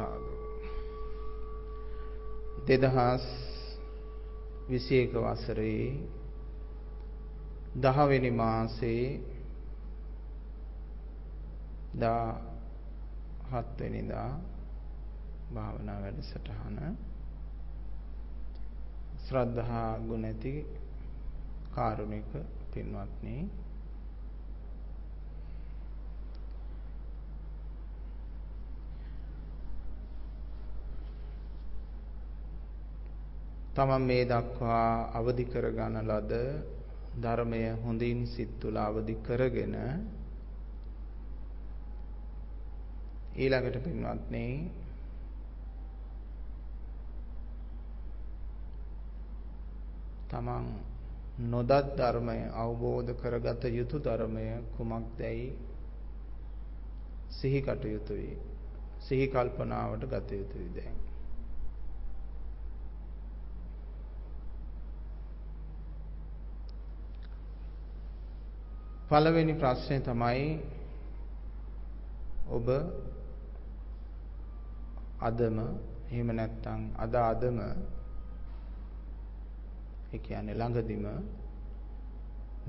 සාදු. 2021 වසරේ 10 වෙනි මාසේ 17 වෙනිදා භාවනා වැඩසටහන ශ්‍රද්ධහා ගුණ ඇති කාරුණික පින්වත්නි තමන් මේ දක්වා අවදි කරගන ලද ධර්මය හොඳින් සිත් තුළ අවදි කරගෙන ඊළඟට පින්වත්නි තමන් නොදත් ධර්මය අවබෝධ කරගත යුතු ධර්මය කුමක්දයි සිහි කටයුතුයි. සිහි කල්පනාවට ගත යුතුයි දැන්. පළවෙනි ප්‍රශ්නේ තමයි ඔබ අදම එහෙම නැත්නම් අද අදම ඒ කියන්නේ ළඟදිම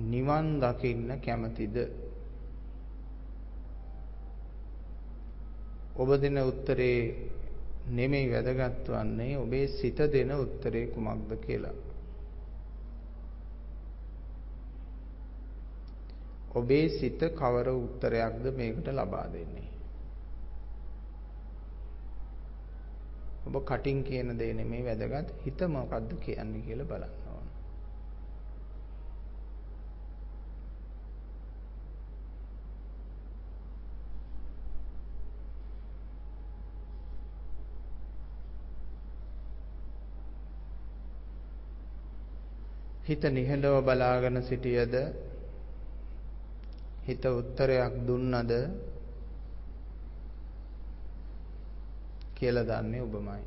නිවන් දකින්න කැමතිද? ඔබ දෙන උත්තරේ නෙමෙයි වැදගත් වන්නේ ඔබේ සිත දෙන උත්තරේ කුමක්ද කියලා. ඔබේ සිත කවර උත්තරයක්ද මේකට ලබා දෙන්නේ? ඔබ කටින් කියන දේ නෙමෙයි වැදගත්. හිත මොකද්ද කියන්නේ කියලා බලන්න ඕන. හිත නිහඬව බලාගෙන සිටියද හිත උත්තරයක් දුන්නද කියලා දන්නේ ඔබමයි.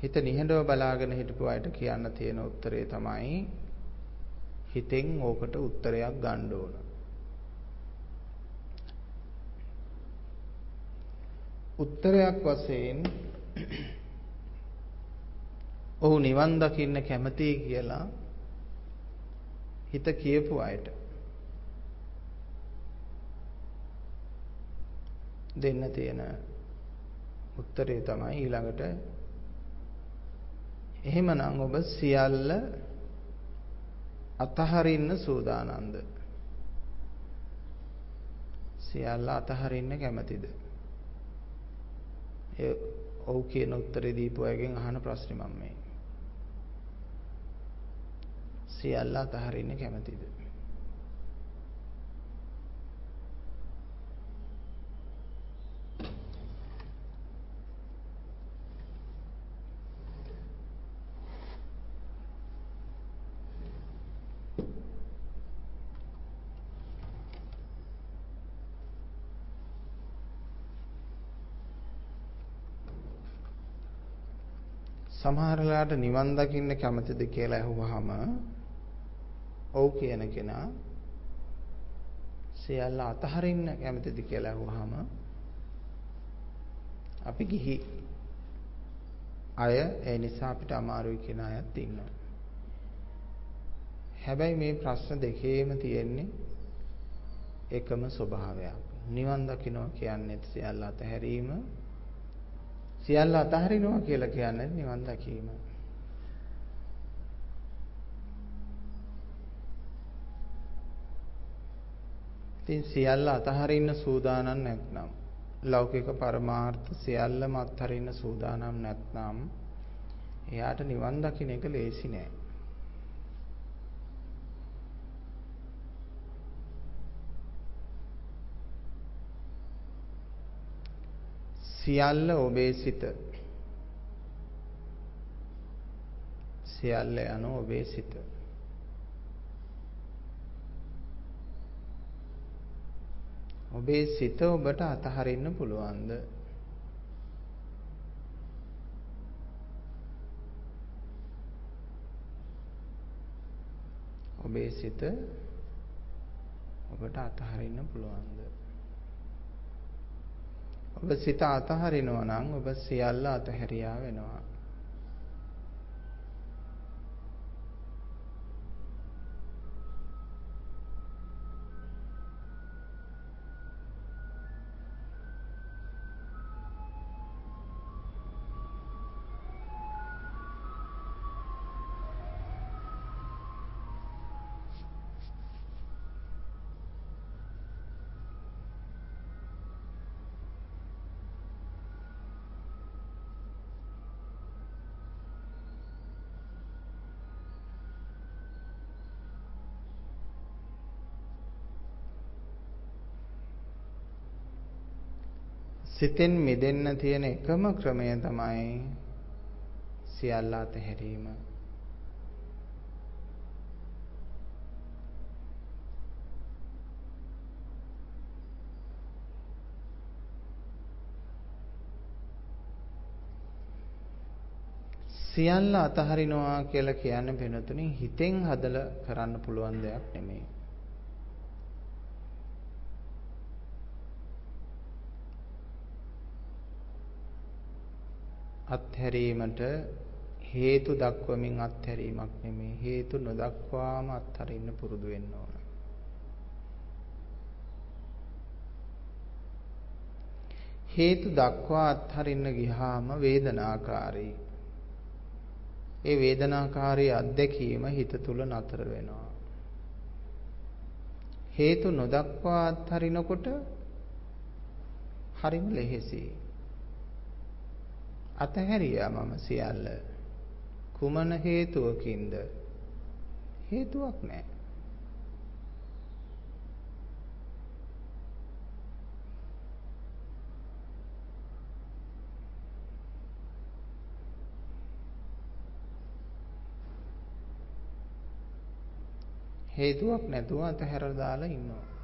හිත නිහඬව බලාගෙන හිටපු අයට කියන්න තියෙන උත්තරේ තමයි හිතෙන් ඕකට උත්තරයක් ගන්න ඕන. උත්තරයක් වශයෙන් ඔහු නිවන් දකින්න කැමතියි කියලා හිත කියපු අයට දෙන්න තියෙන උත්තරේ තමයි ඊළඟට එහෙමනම් ඔබ සියල්ල අතහරින්න සූදානම්ද සියල්ල අතහරින්න කැමතිද ඒ ඔව් කියන උත්තරේ දීපු අයගෙන් අහන ප්‍රශ්නේ මම මේ. සියල්ල අතහරින්න කැමතිද? සමහරලාට නිවන් දකින්න කැමතිද කියලා අහුවහම ඔව් කියන කෙනා සියල්ල අතහරින්න කැමතිද කියලා අහුවහම අපි ගිහි අය ඒ නිසා අපිට අමාරුයි කියන අයත් ඉන්නවා. හැබැයි මේ ප්‍රශ්න දෙකේම තියෙන්නේ එකම ස්වභාවයක්. නිවන් දකින්නවා කියන්නේ සියල්ල අතහැරීම සියල්ල අතහරිනවා කියලා කියන්නේ නිවන් දැකීම. ඉතින් සියල්ල අතහරින්න සූදානම් නැත්නම් ලෞකික පරමාර්ථ සියල්ලම අත්හරින්න සූදානම් නැත්නම් එයාට නිවන් දකින්න එක ලේසි නෑ. සියල්ල ඔබේ සිත සියල්ල යන ඔබේ සිත ඔබේ සිත ඔබට අතහරින්න පුළුවන්ද ඔබේ සිත ඔබට අතහරින්න පුළුවන්ද? ඔබ සිත අතහරිනවා නම් ඔබ සියල්ල අතහැරියා වෙනවා. සිතෙන් මිදෙන්න තියෙන එකම ක්‍රමය තමයි සියල්ල අතහැරීම. සියල්ල අතහරිනවා කියලා කියන්නේ වෙනතුනේ හිතෙන් හදලා කරන්න පුළුවන් දෙයක් නෙමෙයි. අත්හැරීමට හේතු දක්වමින් අත්හැරීමක් නෙමෙයි හේතු නොදක්වාම අත්හරින්න පුරුදු වෙන්න ඕන. හේතු දක්වා අත්හරින්න ගියාම වේදනාකාරී. ඒ වේදනාකාරී අත්දැකීම හිත තුල නතර වෙනවා. හේතු නොදක්වා අත්හරිනකොට හරිම ලෙහෙසියි. අතහැරියා මම සියල්ල. කුමන හේතුවකින්ද? හේතුවක් නැහැ. හේතුවක් නැතුව අතහැර දාලා ඉන්නවා.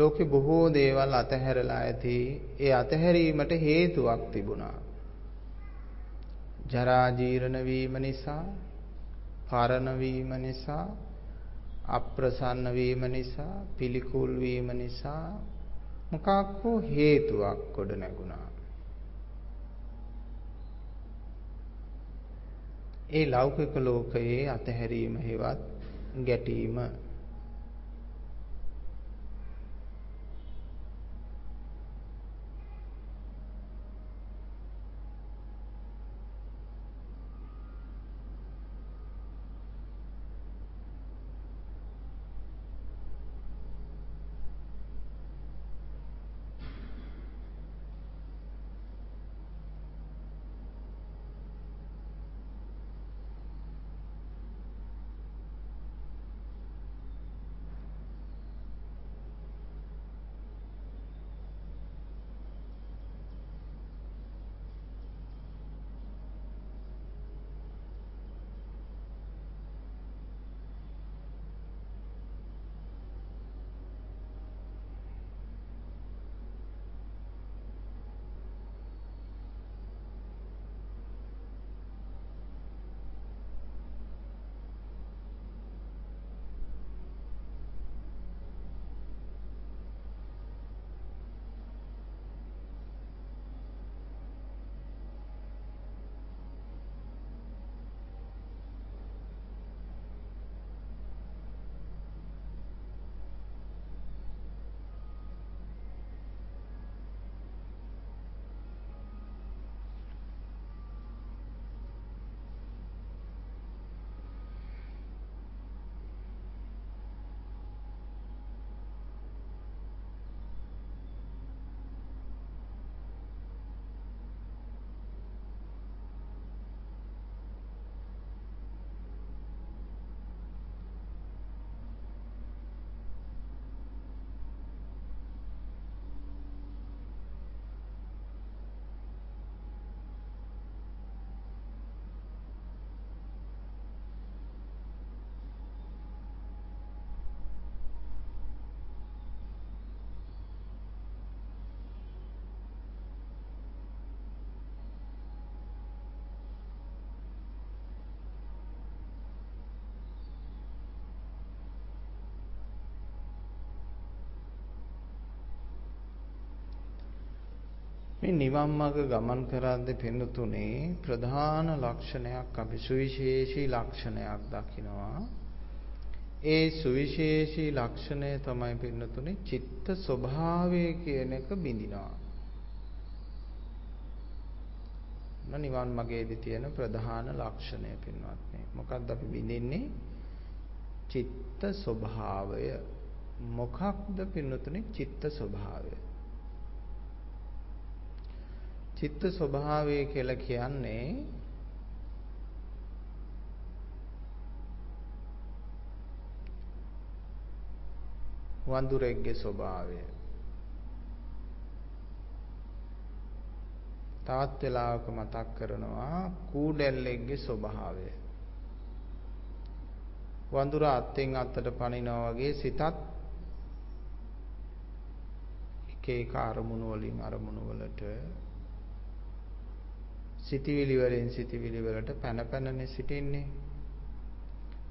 ලෝකේ බොහෝ දේවල් අතහැරලා ඇති. ඒ අතහැරීමට හේතුවක් තිබුණා. ජරා ජීර්ණ වීම නිසා, පරණ වීම නිසා, අප්‍රසන්න වීම නිසා, පිළිකුල් වීම නිසා මොකක් හෝ හේතුවක් කොට නැගුණා. ඒ ලෞකික ලෝකයේ අතහැරීම හේවත් ගැටීම මේ නිවන් මාර්ග ගමන් කරද්දී පෙනුතුනේ ප්‍රධාන ලක්ෂණයක් අපි සුවිශේෂී ලක්ෂණයක් දකිනවා. ඒ සුවිශේෂී ලක්ෂණය තමයි පෙනුතුනේ චිත්ත ස්වභාවය කියන එක බිඳිනවා. නිවන් මාර්ගයේදී තියෙන ප්‍රධාන ලක්ෂණය පින්වත්නි. මොකක්ද අපි බිඳින්නේ? චිත්ත ස්වභාවය. මොකක්ද පින්වත්නි චිත්ත ස්වභාවය? චිත්ත ස්වභාවය කියලා කියන්නේ වඳුරෙක්ගේ ස්වභාවය. තවත් වෙලාවක මතක් කරනවා කූඩැල්ලෙක්ගේ ස්වභාවය. වඳුර අත්ෙන් අත්තට පනිනවා වගේ සිතත් එක එක අරමුණු වලින් අරමුණු වලට සිටිවිලි වලින් සිටිවිලි වලට පැන පැනනේ සිටින්නේ.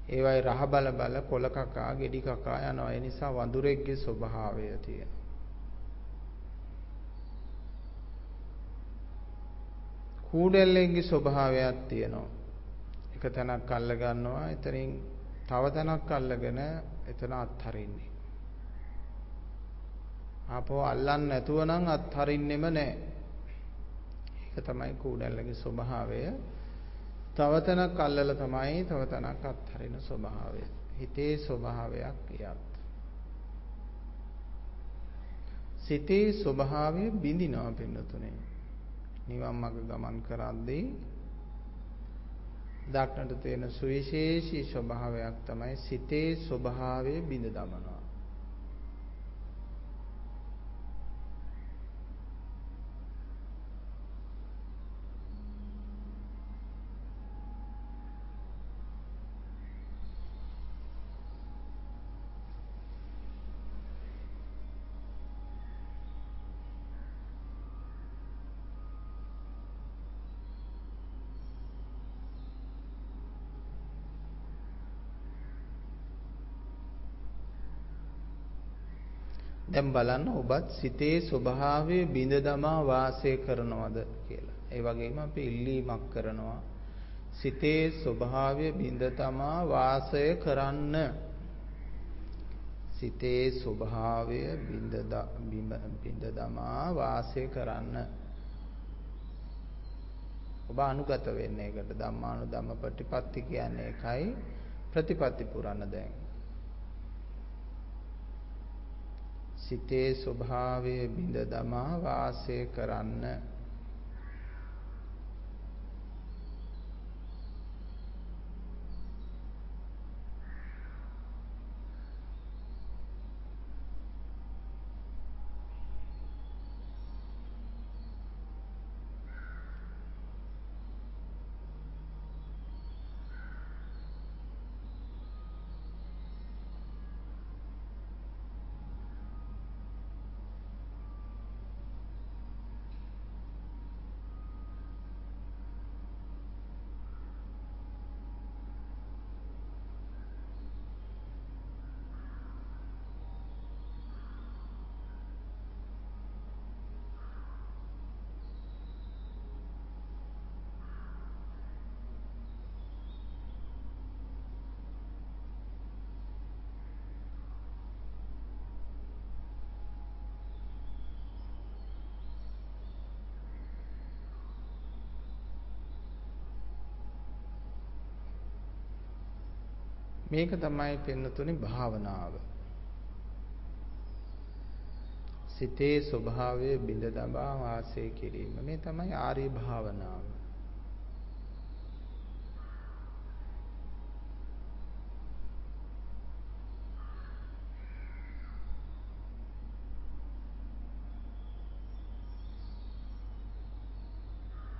ඒවයි රහ බල බල කොල කකා ගෙඩි කකා යනවා. ඒ නිසා වඳුරෙක්ගේ ස්වභාවය තියෙනවා. කූඩැල්ලෙන්ගේ ස්වභාවයක් තියෙනවා. එක තැනක් අල්ල ගන්නවා එතනින් තව තැනක් අල්ලගෙන එතන අත්හරින්නේ. ආපහු අල්ලන්න නැතුව නම් අත්හරින්නෙම නැහැ. ඒක තමයි කූඩැල්ලගේ ස්වභාවය. තව තැනක් අල්ලලා තමයි තව තැනක් අත්හරින ස්වභාවය. හිතේ ස්වභාවයක් එයත්. සිතේ ස්වභාවය බිඳිනවා පින්නතුනේ. නිවන් මඟ ගමන් කරද්දී දක්නට තියෙන සුවිශේෂී ස්වභාවයක් තමයි සිතේ ස්වභාවය බිඳ දමනවා. දැන් බලන්න ඔබත් සිතේ ස්වභාවය බිඳ දමා වාසය කරනවද කියලා. ඒ වගේම අපි ඉල්ලීමක් කරනවා සිතේ ස්වභාවය බිඳ තමා වාසය කරන්න. සිතේ ස්වභාවය බිඳ බිඳ දමා වාසය කරන්න. ඔබ අනුගත වෙන්නේ ඒකට ධම්මානුධම්ම ප්‍රතිපatti කියන්නේ ඒකයි ප්‍රතිපatti පුරන්න දැන්. සිතේ ස්වභාවය බිඳ දමා වාසය කරන්න. මේක තමයි පෙන්නතුනේ භාවනාව. සිතේ ස්වභාවය බිඳ දබා වාසය කිරීම. මේ තමයි ආර්ය භාවනාව.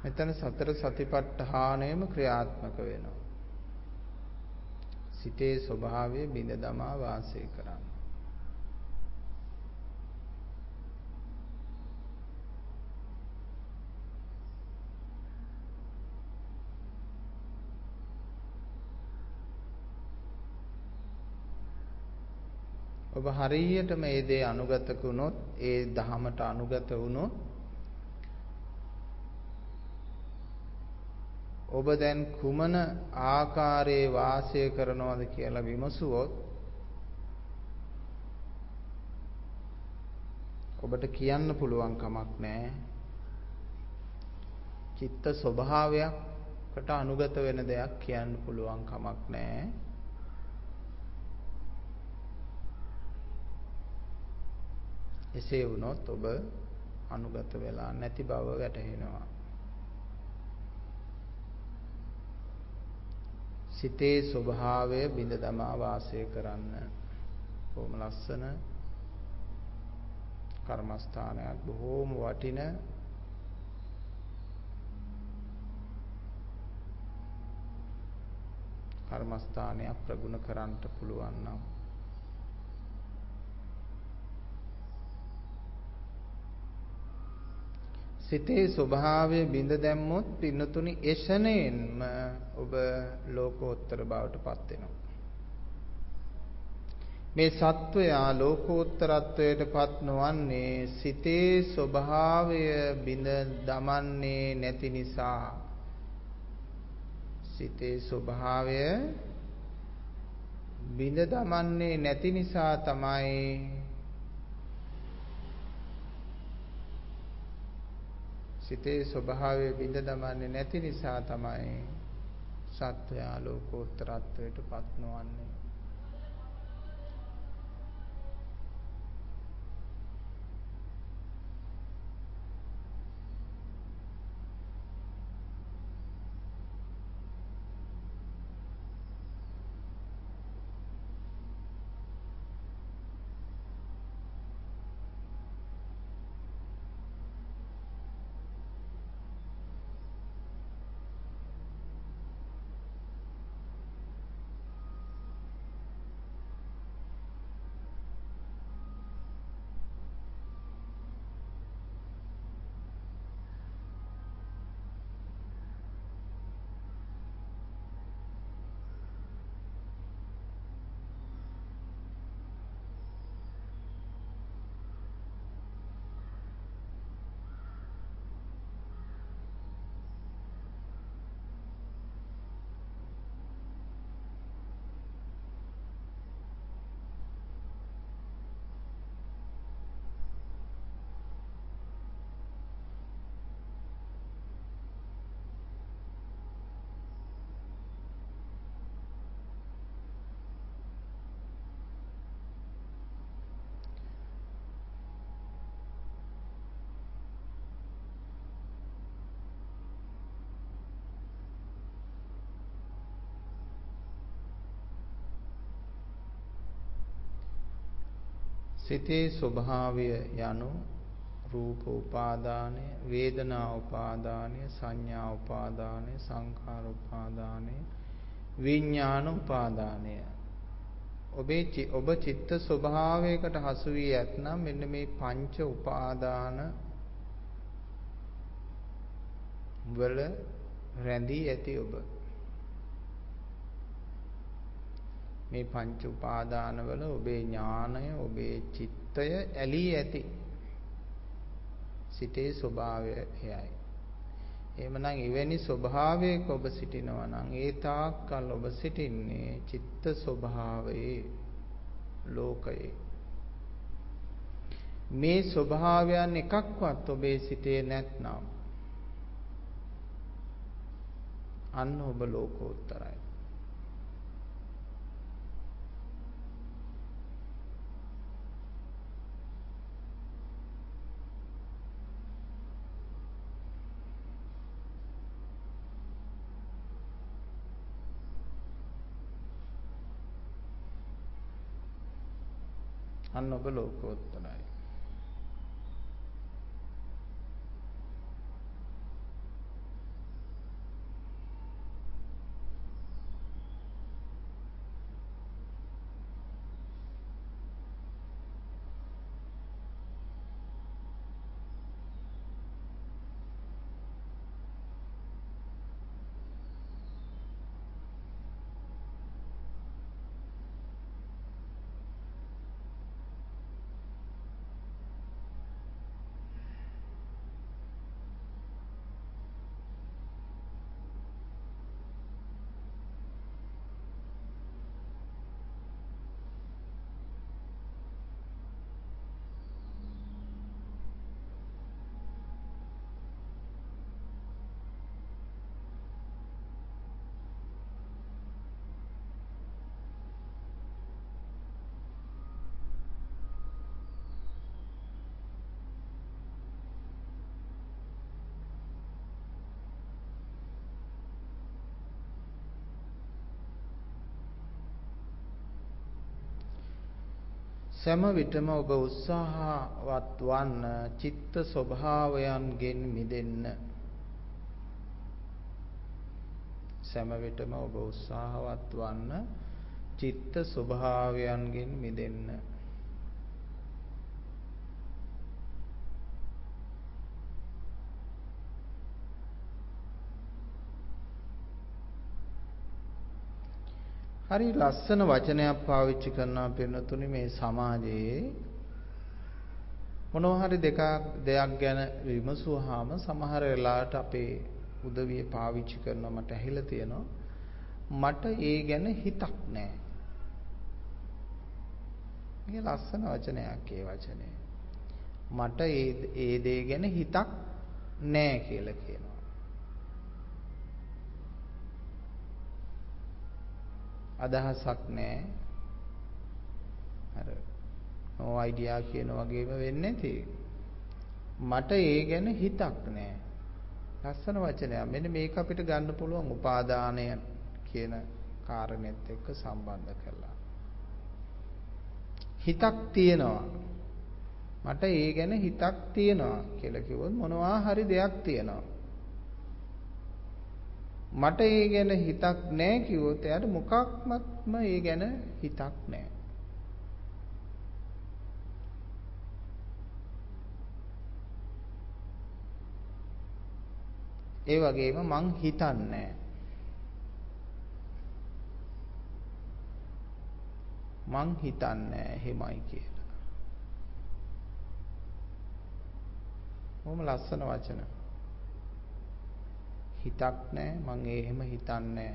මෙතන සතර සතිපට්ඨානයම ක්‍රියාත්මක වෙනවා. සිතේ ස්වභාවය බිඳ දමා වාසය කරන්න. ඔබ හරියටම මේ දේ අනුගත වුණොත් ඒ ධහමට අනුගත වුණොත් ඔබ දැන් කුමන ආකාරයේ වාසය කරනවද කියලා විමසුවොත් ඔබට කියන්න පුළුවන් කමක් නැහැ. චිත්ත ස්වභාවයකට අනුගත වෙන දෙයක් කියන්න පුළුවන් කමක් නැහැ. එසේ වුණොත් ඔබ අනුගත වෙලා නැති බව වැටහෙනවා. සිතේ ස්වභාවය බිඳ දමා වාසය කරන්න. බොහොම ලස්සන කර්මස්ථානයක් බොහෝම වටින කර්මස්ථානයක් ප්‍රගුණ කරන්නට පුළුවන් නම් සිතේ ස්වභාවය බිඳ දැම්මොත් පින්නතුනි එෂණයෙන්ම ඔබ ලෝකෝත්තර බවට පත් වෙනවා. මේ සත්වයා ලෝකෝත්තරත්වයට පත් නොවන්නේ සිතේ ස්වභාවය බිඳ දමන්නේ නැති නිසා. සිතේ ස්වභාවය බිඳ දමන්නේ නැති නිසා තමයි සිතේ ස්වභාවය බිඳ දමන්නේ නැති නිසා තමයි සත්වයා ලෝකෝත්තරත්වයට පත් නොවන්නේ සිතේ ස්වභාවය යනු රූප උපාදානය, වේදනා උපාදානය, සංඥා උපාදානය, සංඛාර උපාදානය, විඥාන උපාදානය. ඔබේ ඔබ චිත්ත ස්වභාවයකට හසු වී ඇතනම් මෙන්න මේ පංච උපාදාන වල රැඳී ඇති ඔබ මේ පංච උපාදානවල ඔබේ ඥානය ඔබේ චිත්තය ඇලී ඇති. සිතේ ස්වභාවය එයයි. එහෙමනම් එවැනි ස්වභාවයක ඔබ සිටිනවා නම් ඒ තාක්කල් ඔබ සිටින්නේ චිත්ත ස්වභාවයේ ලෝකයේ. මේ ස්වභාවයන් එකක්වත් ඔබේ සිතේ නැත්නම් අන්න ඔබ ලෝකෝත්තරයි. අන්න ඔබ ලෝකෝත්තරයි. සෑම විටම ඔබ උත්සාහවත් වන්න චිත්ත ස්වභාවයන්ගෙන් මිදෙන්න. සෑම විටම ඔබ උත්සාහවත් වන්න චිත්ත ස්වභාවයන්ගෙන් මිදෙන්න. හරි ලස්සන වචනයක් පාවිච්චි කරනවා පින්නතුනි මේ සමාජයේ මොනවා හරි දෙකක් දෙයක් ගැන විමසුවාම සමහර වෙලාවට අපේ උදවිය පාවිච්චි කරනවා මට ඇහිලා තියෙනවා මට ඒ ගැන හිතක් නැහැ. මේ ලස්සන වචනයක් ඒ වචනේ. මට ඒ ඒ දේ ගැන හිතක් නැහැ කියලා කියනවා. අදහසක් නැහැ. අර no idea කියන වගේම වෙන්නේ නැති. මට ඒ ගැන හිතක් නැහැ. ලස්සන වචනයක්. මෙන්න මේක අපිට ගන්න පුළුවන් උපාදානය කියන කාරණෙත් එක්ක සම්බන්ධ කරලා. හිතක් තියෙනවා. මට ඒ ගැන හිතක් තියෙනවා කියලා කිව්වොත් මොනවා හරි දෙයක් තියෙනවා. මට ඒ ගැන හිතක් නැහැ කිව්වොත් එයාට මොකක්මත්ම ඒ ගැන හිතක් නැහැ. ඒ වගේම මං හිතන්නේ මං හිතන්නේ එහෙමයි කියලා. මොම ලස්සන වචන. හිතක් නැහැ මං ඒ එහෙම හිතන්නේ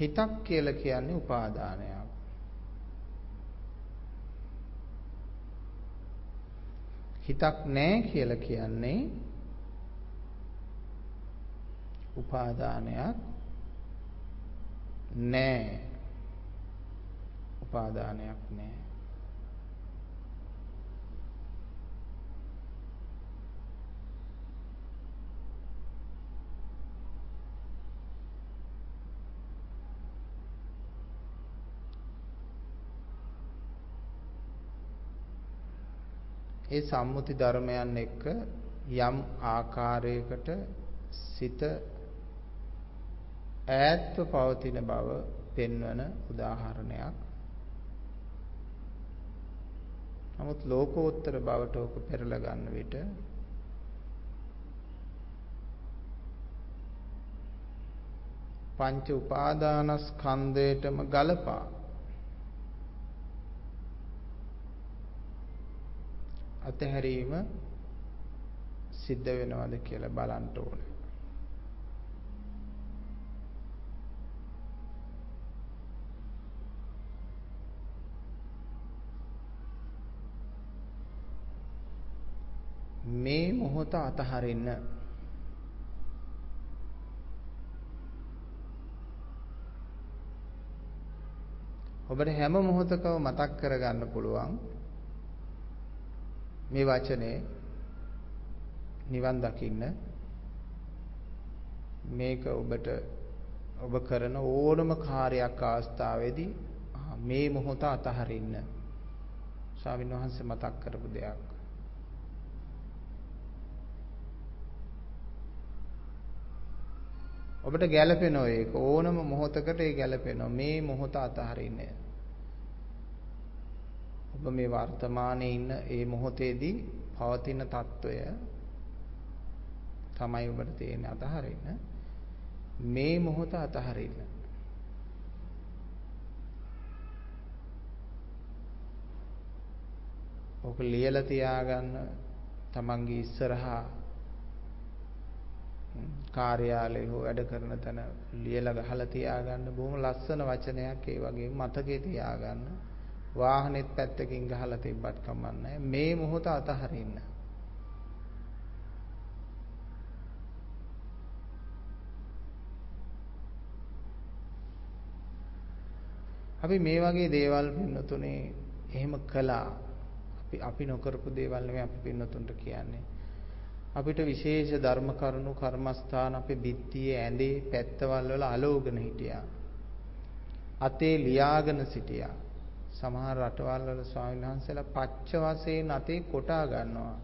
හිතක් කියලා කියන්නේ උපාදානයක්. හිතක් නැහැ කියලා කියන්නේ උපාදානයක් නැහැ. උපාදානයක් නැහැ. ඒ සම්මුති ධර්මයන් එක්ක යම් ආකාරයකට සිත ඈත්ව පවතින බව පෙන්වන උදාහරණයක් නමුත් ලෝකෝත්තර බවට ඔක පෙරලා ගන්න විට පංච උපාදානස්කන්ධයටම ගලපා අතහැරීම සිද්ධ වෙනවද කියලා බලන්න ඕනේ. මේ මොහොත අතහරින්න. ඔබට හැම මොහොතකම මතක් කරගන්න පුළුවන් මේ වචනේ නිවන් දකින්න. මේක ඔබට ඔබ කරන ඕනම කාර්යයක් අවස්ථාවේදී මේ මොහොත අතහරින්න. ස්වාමීන් වහන්සේ මතක් කරපු දෙයක්. ඔබට ගැළපෙනව ඒක. ඕනම මොහොතකට ඒ ගැළපෙනව. මේ මොහොත අතහරින්නේ. ඔබ මේ වර්තමානයේ ඉන්න ඒ මොහොතේදී පවතින తত্ত্বය තමයි ඔබට තියෙන අතහරින්න. මේ මොහොත අතහරින්න. ඔක ලියලා තියාගන්න තමන්ගේ ඉස්සරහා කාර්යාලය හෝ වැඩ කරන තැන ලියලා ගහලා තියාගන්න. බොහොම ලස්සන වචනයක් ඒ වගේ මතකේ තියාගන්න. වාහනෙත් පැත්තකින් ගහලා තිබ්බත් කමන්නේ මේ මොහොත අතහරින්න. අපි මේ වගේ දේවල් පින්නතුනේ එහෙම කළා. අපි අපි නොකරපු දේවල් නෙමෙයි අපි පින්නතුන්ට කියන්නේ. අපිට විශේෂ ධර්ම කරුණු කර්මස්ථාන අපේ බිත්තියේ ඇඳේ පැත්තවල් වල අලෝගන හිටියා. අතේ ලියාගෙන සිටියා. සමහර රටවල් වල ස්වාමීන් වහන්සේලා පච්ච වශයෙන් අතේ කොටා ගන්නවා.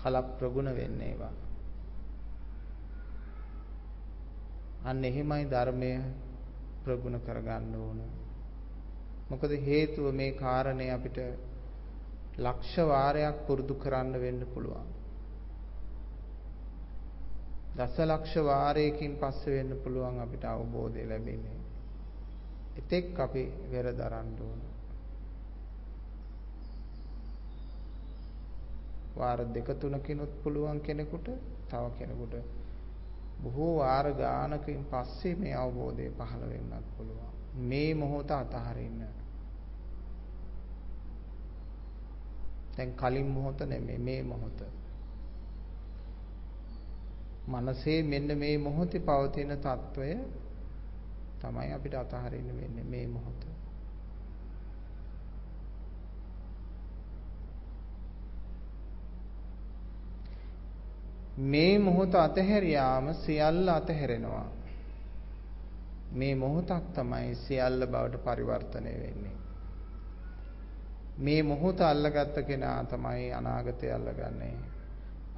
කලක් ප්‍රගුණ වෙන්නේ ඒවා. අන්න එහෙමයි ධර්මය ප්‍රගුණ කරගන්න ඕන. මොකද හේතුව මේ කාරණේ අපිට ලක්ෂ වාරයක් පුරුදු කරන්න වෙන්න පුළුවන්. දසලක්ෂ වාරයකින් පස්සේ වෙන්න පුළුවන් අපිට අවබෝධය ලැබෙන්නේ. එතෙක් අපි වෙර දරන්න ඕන. වාර දෙක තුනකිනුත් පුළුවන් කෙනෙකුට තව කෙනෙකුට බොහෝ වාර ගානකින් පස්සේ මේ අවබෝධය පහළ වෙන්නත් පුළුවන්. මේ මොහොත අතහරින්න. දැන් කලින් මොහොත නෙමෙයි මේ මොහොත. මනසේ මෙන්න මේ මොහොතේ පවතින తত্ত্বය තමයි අපිට අතහරින්න වෙන්නේ මේ මොහොත. මේ මොහොත අතහැරියාම සියල්ල අතහැරෙනවා. මේ මොහොතක් තමයි සියල්ල බවට පරිවර්තනය වෙන්නේ. මේ මොහොත අල්ලගත්ත කෙනා තමයි අනාගතය අල්ලගන්නේ.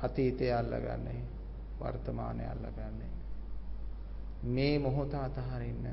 අතීතය අල්ලගන්නේ. වර්තමානය අල්ලගන්නේ. මේ මොහොත අතහරින්න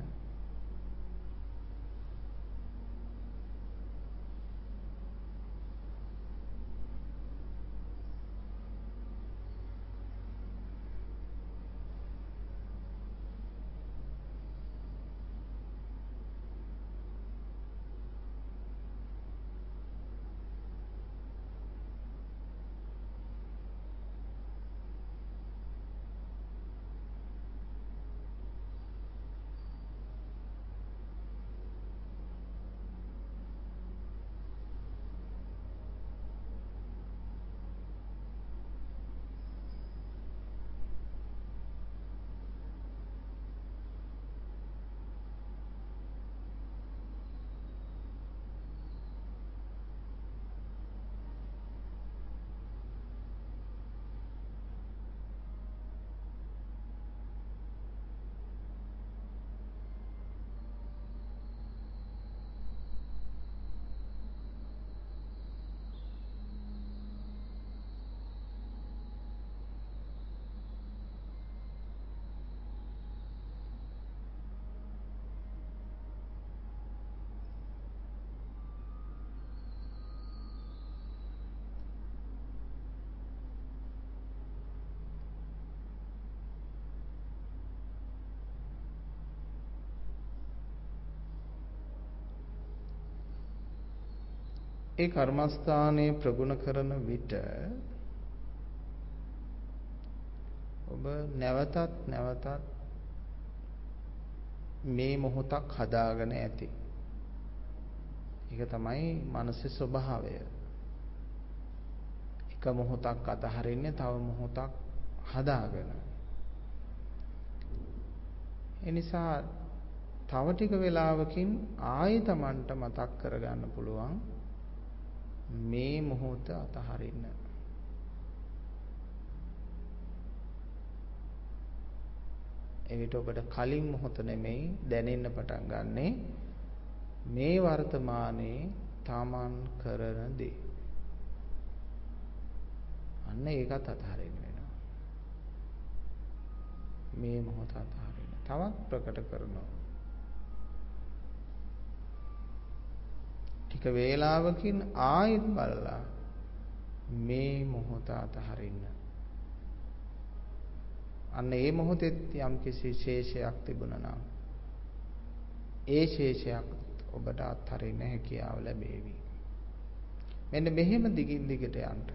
ඒ කර්මස්ථානයේ ප්‍රගුණ කරන විට ඔබ නැවතත් නැවතත් මේ මොහොතක් හදාගෙන ඇති. ඒක තමයි මානසික ස්වභාවය. එක මොහොතක් අතහරින්නේ තව මොහොතක් හදාගෙන. ඒ නිසා තව ටික වෙලාවකින් ආයෙ Tamanට මතක් කරගන්න පුළුවන් මේ මොහොත අතහරින්න. එවිට ඔබට කලින් මොහොත නෙමෙයි දැනෙන්න පටන් ගන්නෙ මේ වර්තමානයේ තමන් කරන දේ. අන්න ඒකත් අතහරින්න වෙනවා. මේ මොහොත අතහරින්න. තවත් ප්‍රකට කරනවා. ටික වේලාවකින් ආයෙත් බලලා මේ මොහොත අතහරින්න. අන්න ඒ මොහොතෙත් යම් කිසි ශේෂයක් තිබුණා නම් ඒ ශේෂයක් ඔබට අත්හරින්න හැකියාව ලැබේවි. මෙන්න මෙහෙම දිගින් දිගට යන්න.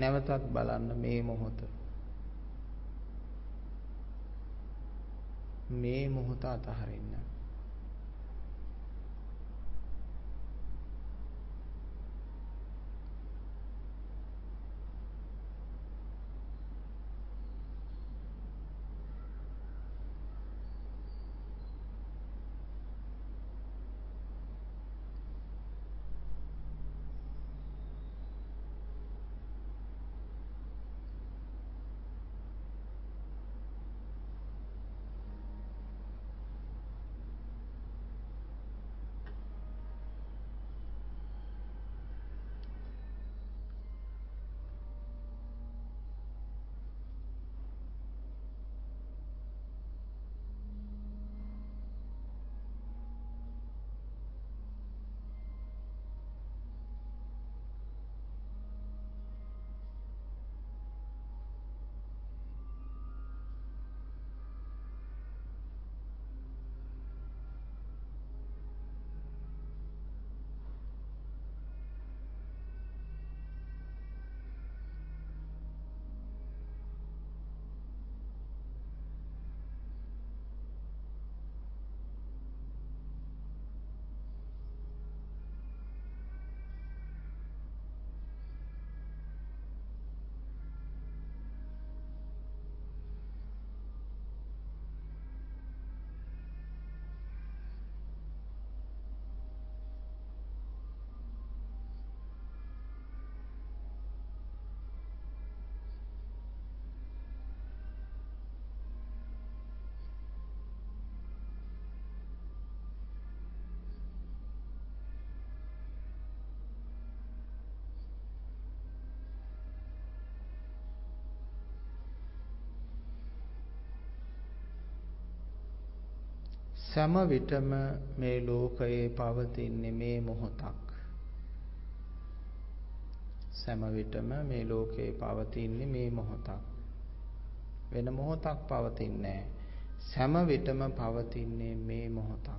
නැවතත් බලන්න මේ මොහොත. මේ මොහොත අතහරින්න. සෑම විටම මේ ලෝකයේ පවතින්නේ මේ මොහොතක්. සෑම විටම මේ ලෝකයේ පවතින්නේ මේ මොහොතක්. වෙන මොහොතක් පවතින්නේ සෑම විටම පවතින්නේ මේ මොහොතක්.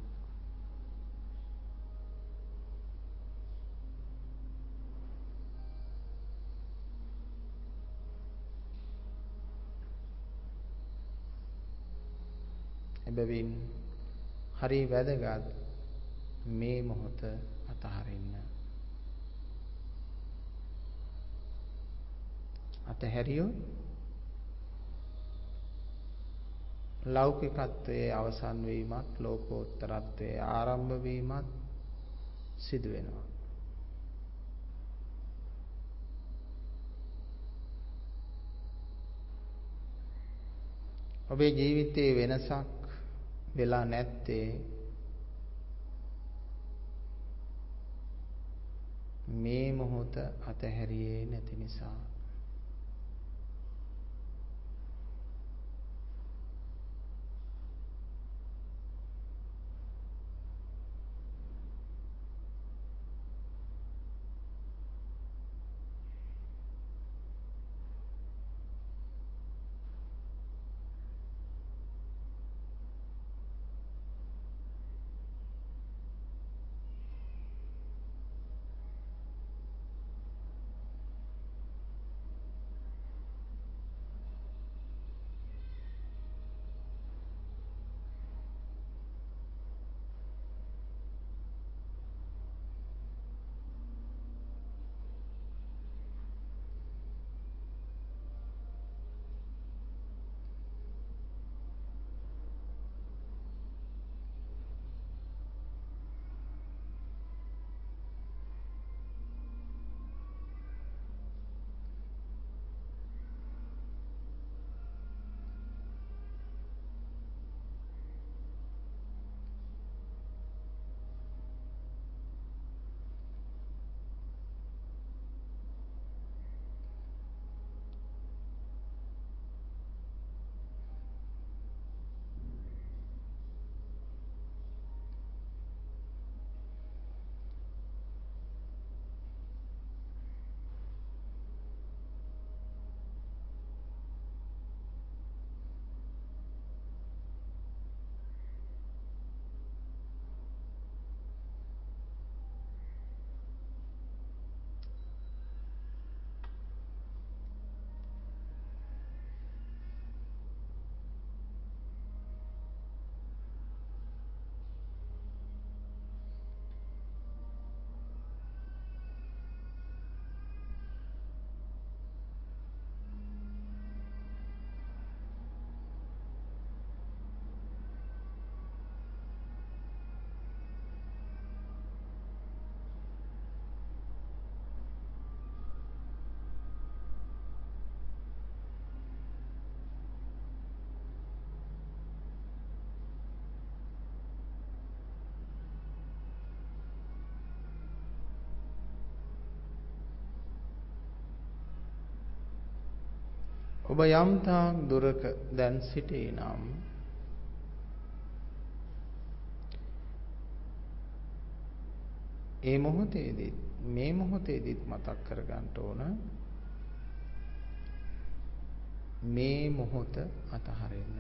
එබැවින් හරි වැදගත් මේ මොහොත අතහරින්න. අතහැරියොත් ලෞකිකත්වයේ අවසන් වීමත් ලෝකෝත්තරත්වයේ ආරම්භ වීමත් සිදු වෙනවා. ඔබේ ජීවිතයේ වෙනසක් වෙලා නැත්තේ. මේ මොහොත අතහැරියේ නැති නිසා. ඔබ යම් තාක් දුරක දැන් සිටී නම් ඒ මොහොතේදී මේ මොහොතේදීත් මතක් කරගන්න ඕන මේ මොහොත අතහරින්න.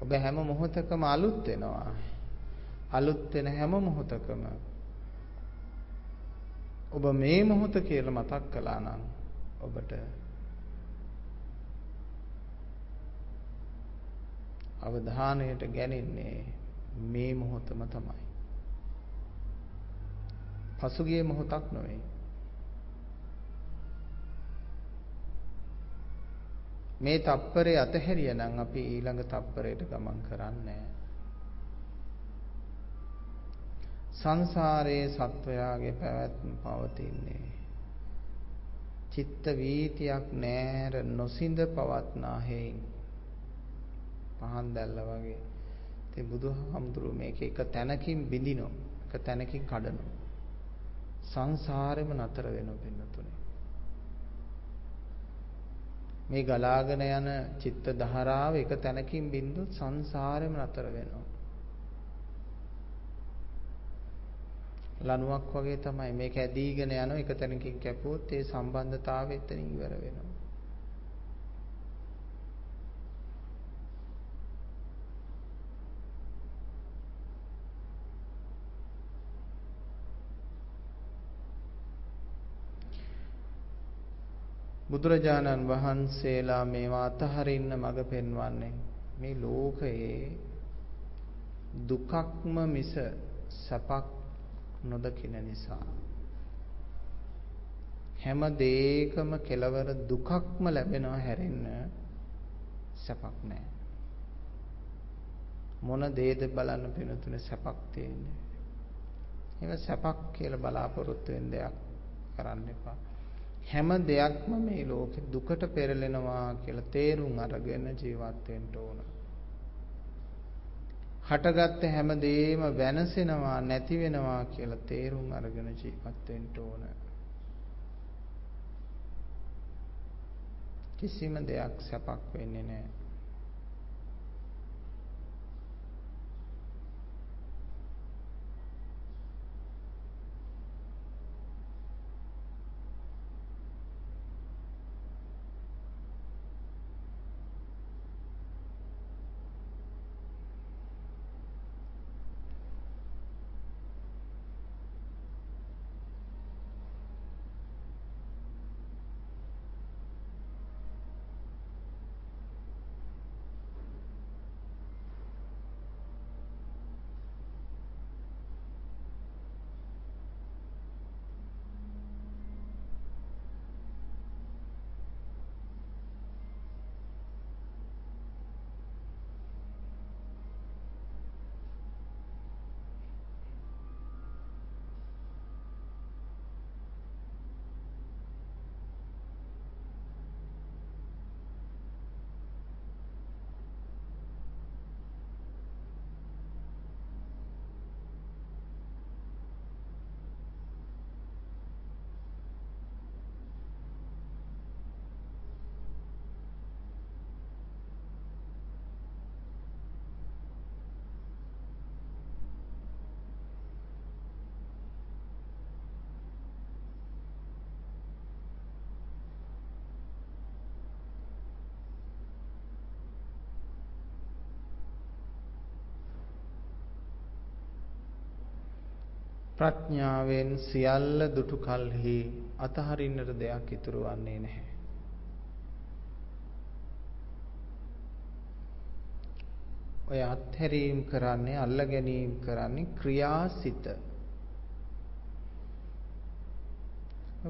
ඔබ හැම මොහොතකම අලුත් වෙනවා. අලුත් වෙන හැම මොහොතකම ඔබ මේ මොහොත කියලා මතක් කළා නම් ඔබට අවධානයට ගැනෙන්නේ මේ මොහොතම තමයි. පසුගිය මොහොතක් නොවේ. මේ තප්පරේ අතහැරිය නම් අපි ඊළඟ තප්පරයට ගමන් කරන්නේ සංසාරයේ සත්වයාගේ පැවැත්ම පවතින්නේ. චිත්ත වීතියක් නෑර නොසිඳ පවත්නා හේයින්. පහන් දැල්ල වගේ. ඉතින් බුදුහාමුදුරුවෝ මේක එක තැනකින් බිඳිනෝ එක තැනකින් කඩනෝ සංසාරෙම නතර වෙනව පින්නතුනේ. මේ ගලාගෙන යන චිත්ත ධාරාව එක තැනකින් බින්දුත් සංසාරෙම නතර වෙනවා. ලණුවක් වගේ තමයි මේක ඇදීගෙන යන එක තැනකින් කැපුවොත් ඒ සම්බන්ධතාවය එතනින් ඉවර වෙනවා. බුදුරජාණන් වහන්සේලා මේවා අතහරින්න මඟ පෙන්වන්නේ මේ ලෝකයේ දුකක්ම මිස සැපක් නොදකින නිසා. හැම දෙයකම කෙලවර දුකක්ම ලැබෙනවා හැරෙන්න සැපක් නැහැ මොන දේද බලන්න පිනතුනේ සැපක් තියෙන්නේ. ඒක සැපක් කියලා බලාපොරොත්තු වෙන දෙයක් කරන්න එපා. හැම දෙයක්ම මේ ලෝකෙ දුකට පෙරලෙනවා කියලා තේරුම් අරගෙන ජීවත් වෙන්න ඕන. හටගත්ත හැම දෙයක්ම වෙනසෙනවා නැති වෙනවා කියලා තේරුම් අරගෙන ජීවත් වෙන්න ඕන. කිසිම දෙයක් සැපක් වෙන්නේ නැහැ. ප්‍රඥාවෙන් සියල්ල දුටු කලෙහි අතහරින්නට දෙයක් ඉතුරු වන්නේ නැහැ. ඔය අත්හැරීම් කරන්නේ අල්ල ගැනීම කරන්නේ ක්‍රියාසිත.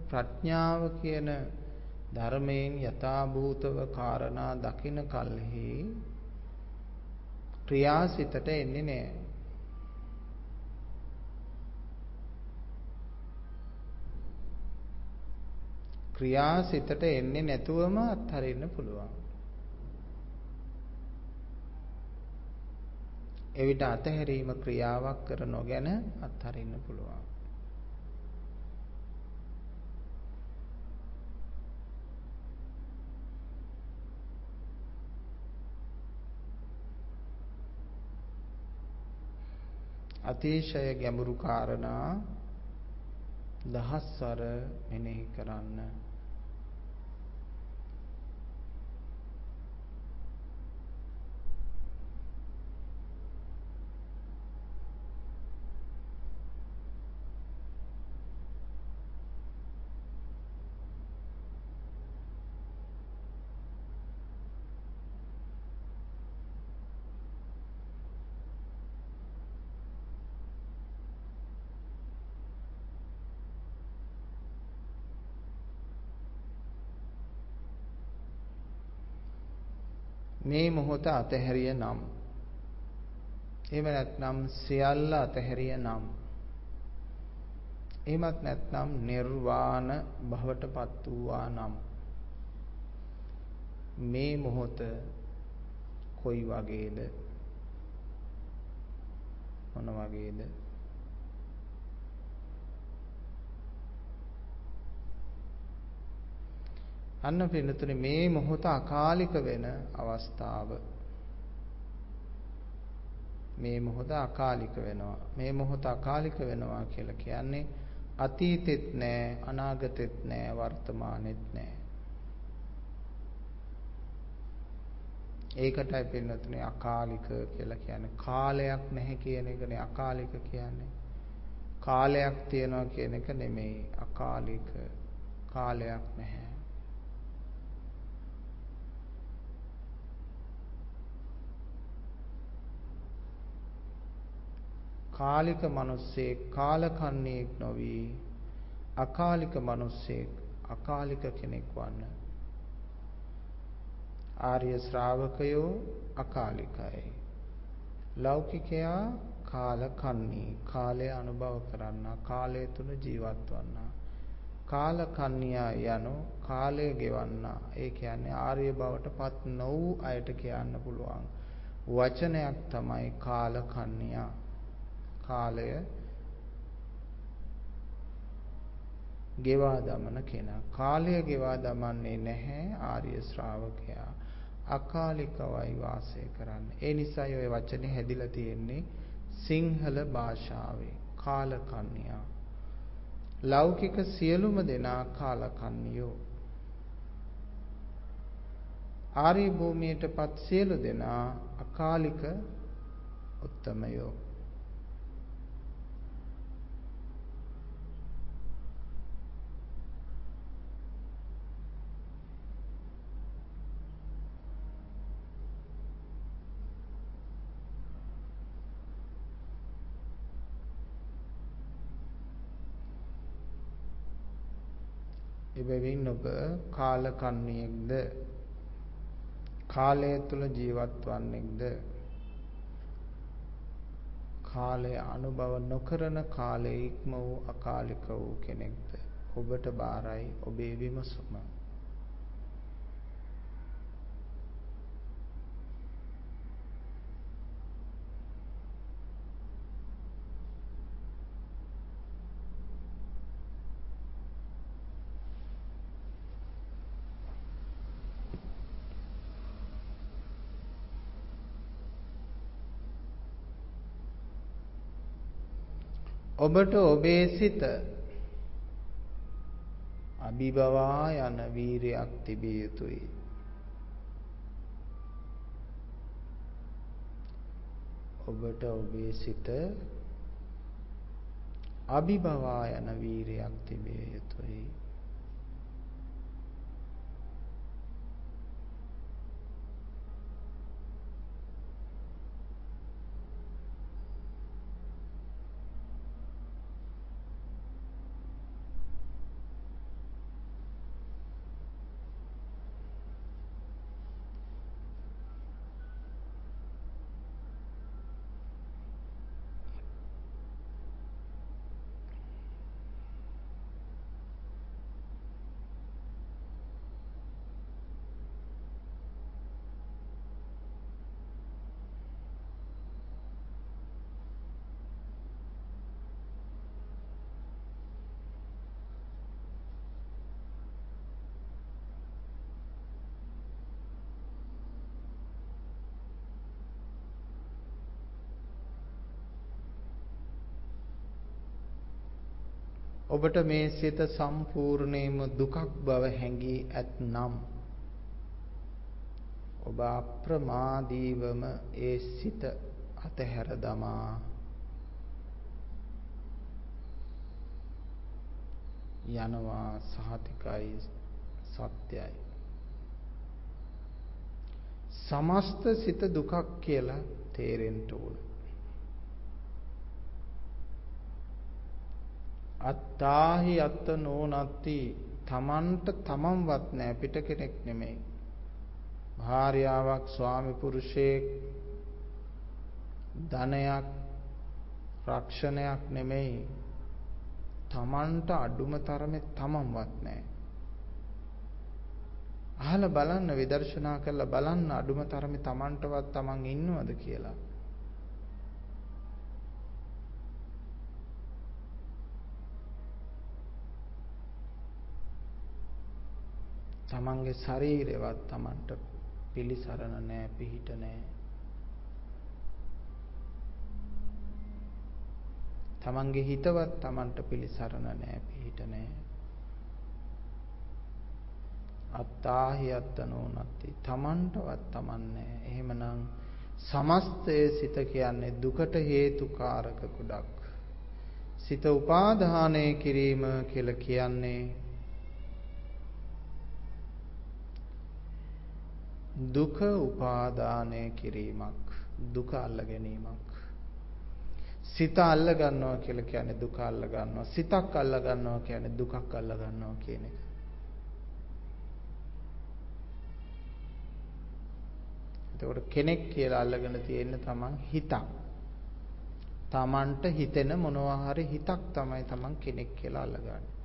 ප්‍රඥාව කියන ධර්මයෙන් යථාභූතව කාරණා දකින කල්හි ක්‍රියාසිතට එන්නේ නැහැ. ක්‍රියා සිතට එන්නේ නැතුවම අත්හරින්න පුළුවන්. එවිට අතහැරීම ක්‍රියාවක් කර නොගෙන අත්හරින්න පුළුවන්. අතිශය ගැඹුරු කාරණා දහස්වර මෙනෙහි කරන්න මේ මොහොත අතහැරිය නම්. එහෙම නැත්නම් සියල්ල අතහැරිය නම්. එහෙමත් නැත්නම් නිර්වාණ භවටපත් වූවා නම්. මේ මොහොත කොයි වගේද? මොන වගේද? අන්න පින්නතුනේ මේ මොහොත අකාලික වෙන අවස්ථාව. මේ මොහොත අකාලික වෙනවා. මේ මොහොත අකාලික වෙනවා කියලා කියන්නේ අතීතෙත් නෑ අනාගතෙත් නෑ වර්තමානෙත් නෑ. ඒකටයි පින්නතුනේ අකාලික කියලා කියන්නේ කාලයක් නැහැ කියන එකනේ අකාලික කියන්නේ. කාලයක් තියනවා කියන එක නෙමෙයි අකාලික කාලයක් නැහැ. කාලික මිනිස්සෙක් කාලකන්ණියෙක් නොවි. අකාලික මිනිස්සෙක් අකාලික කෙනෙක් වන්න. ආර්ය ශ්‍රාවකයෝ අකාලිකයි. ලෞකිකයා කාලකන්ණී. කාලය අනුභව කරන්න කාලය තුල ජීවත් වන්න. කාලකන්ණියා යනු කාලය ගෙවන්න. ඒ කියන්නේ ආර්ය බවට පත් නොවූ අයට කියන්න පුළුවන්. වචනයක් තමයි කාලකන්ණියා. කාලය ගෙවා දමන කෙනා. කාලය ගෙවා දමන්නේ නැහැ ආර්ය ශ්‍රාවකයා. අකාලිකවයි වාසය කරන්නේ. ඒ නිසායි ওই වචනේ හැදිලා තියෙන්නේ සිංහල භාෂාවේ කාලකන්‍යා. ලෞකික සියලුම දෙනා කාලකන්‍යෝ. ආර්ය භූමියටපත් සියලු දෙනා අකාලික උත්තමයෝ. එබැවින් ඔබ කාලකන්ණියෙක්ද කාලය තුල ජීවත් වන්නෙක්ද? කාලය අනුභව නොකරන කාලයේ ඉක්ම වූ අකාලික වූ කෙනෙක්ද? ඔබට බාරයි ඔබේ විමසුම. ඔබට ඔබේ සිත අභිබවා යන වීරයක් තිබිය යුතුයි. ඔබට ඔබේ සිත අභිබවා යන වීරයක් තිබිය යුතුයි. ඔබට මේ සිත සම්පූර්ණයෙන්ම දුකක් බව හැඟී ඇතනම් ඔබ අප්‍රමාදීවම ඒ සිත අතහැර දමා. යනවා සහතිකයි සත්‍යයි. සමස්ත සිත දුකක් කියලා තේරෙන්න ඕන. අත්තාහි අත්ත නෝනත්ති තමන්ට තමන්වත් නෑ පිට කෙනෙක් නෙමෙයි භාර්යාවක් ස්වාමි පුරුෂයෙක් ධනයක් රක්ෂණයක් නෙමෙයි තමන්ට අඩුම තරමේ තමන්වත් නැහැ. අහලා බලන්න විදර්ශනා කරලා බලන්න අඩුම තරමේ තමන්ටවත් තමන් ඉන්නවද කියලා. තමන්ගේ ශරීරෙවත් තමන්ට පිළිසරණ නැහැ පිහිට නැහැ තමන්ගේ හිතවත් තමන්ට පිළිසරණ නැහැ පිහිට නැහැ. අත්තාහි අත්තනෝ නැති තමන්ටවත් තමන්නේ. එහෙමනම් සමස්තය සිත කියන්නේ දුකට හේතුකාරක කුඩක්. සිත උපාදානය කිරීම කියලා කියන්නේ දුක උපාදානය කිරීමක් දුක අල්ල ගැනීමක් සිත අල්ල ගන්නවා කියලා කියන්නේ දුක අල්ල ගන්නවා. සිතක් අල්ල ගන්නවා කියන්නේ දුකක් අල්ල ගන්නවා කියන එක. එතකොට කෙනෙක් කියලා අල්ලගෙන තියෙන තමන් හිතක්. තමන්ට හිතෙන මොනවා හරි හිතක් තමයි තමන් කෙනෙක් කියලා අල්ලගන්නේ.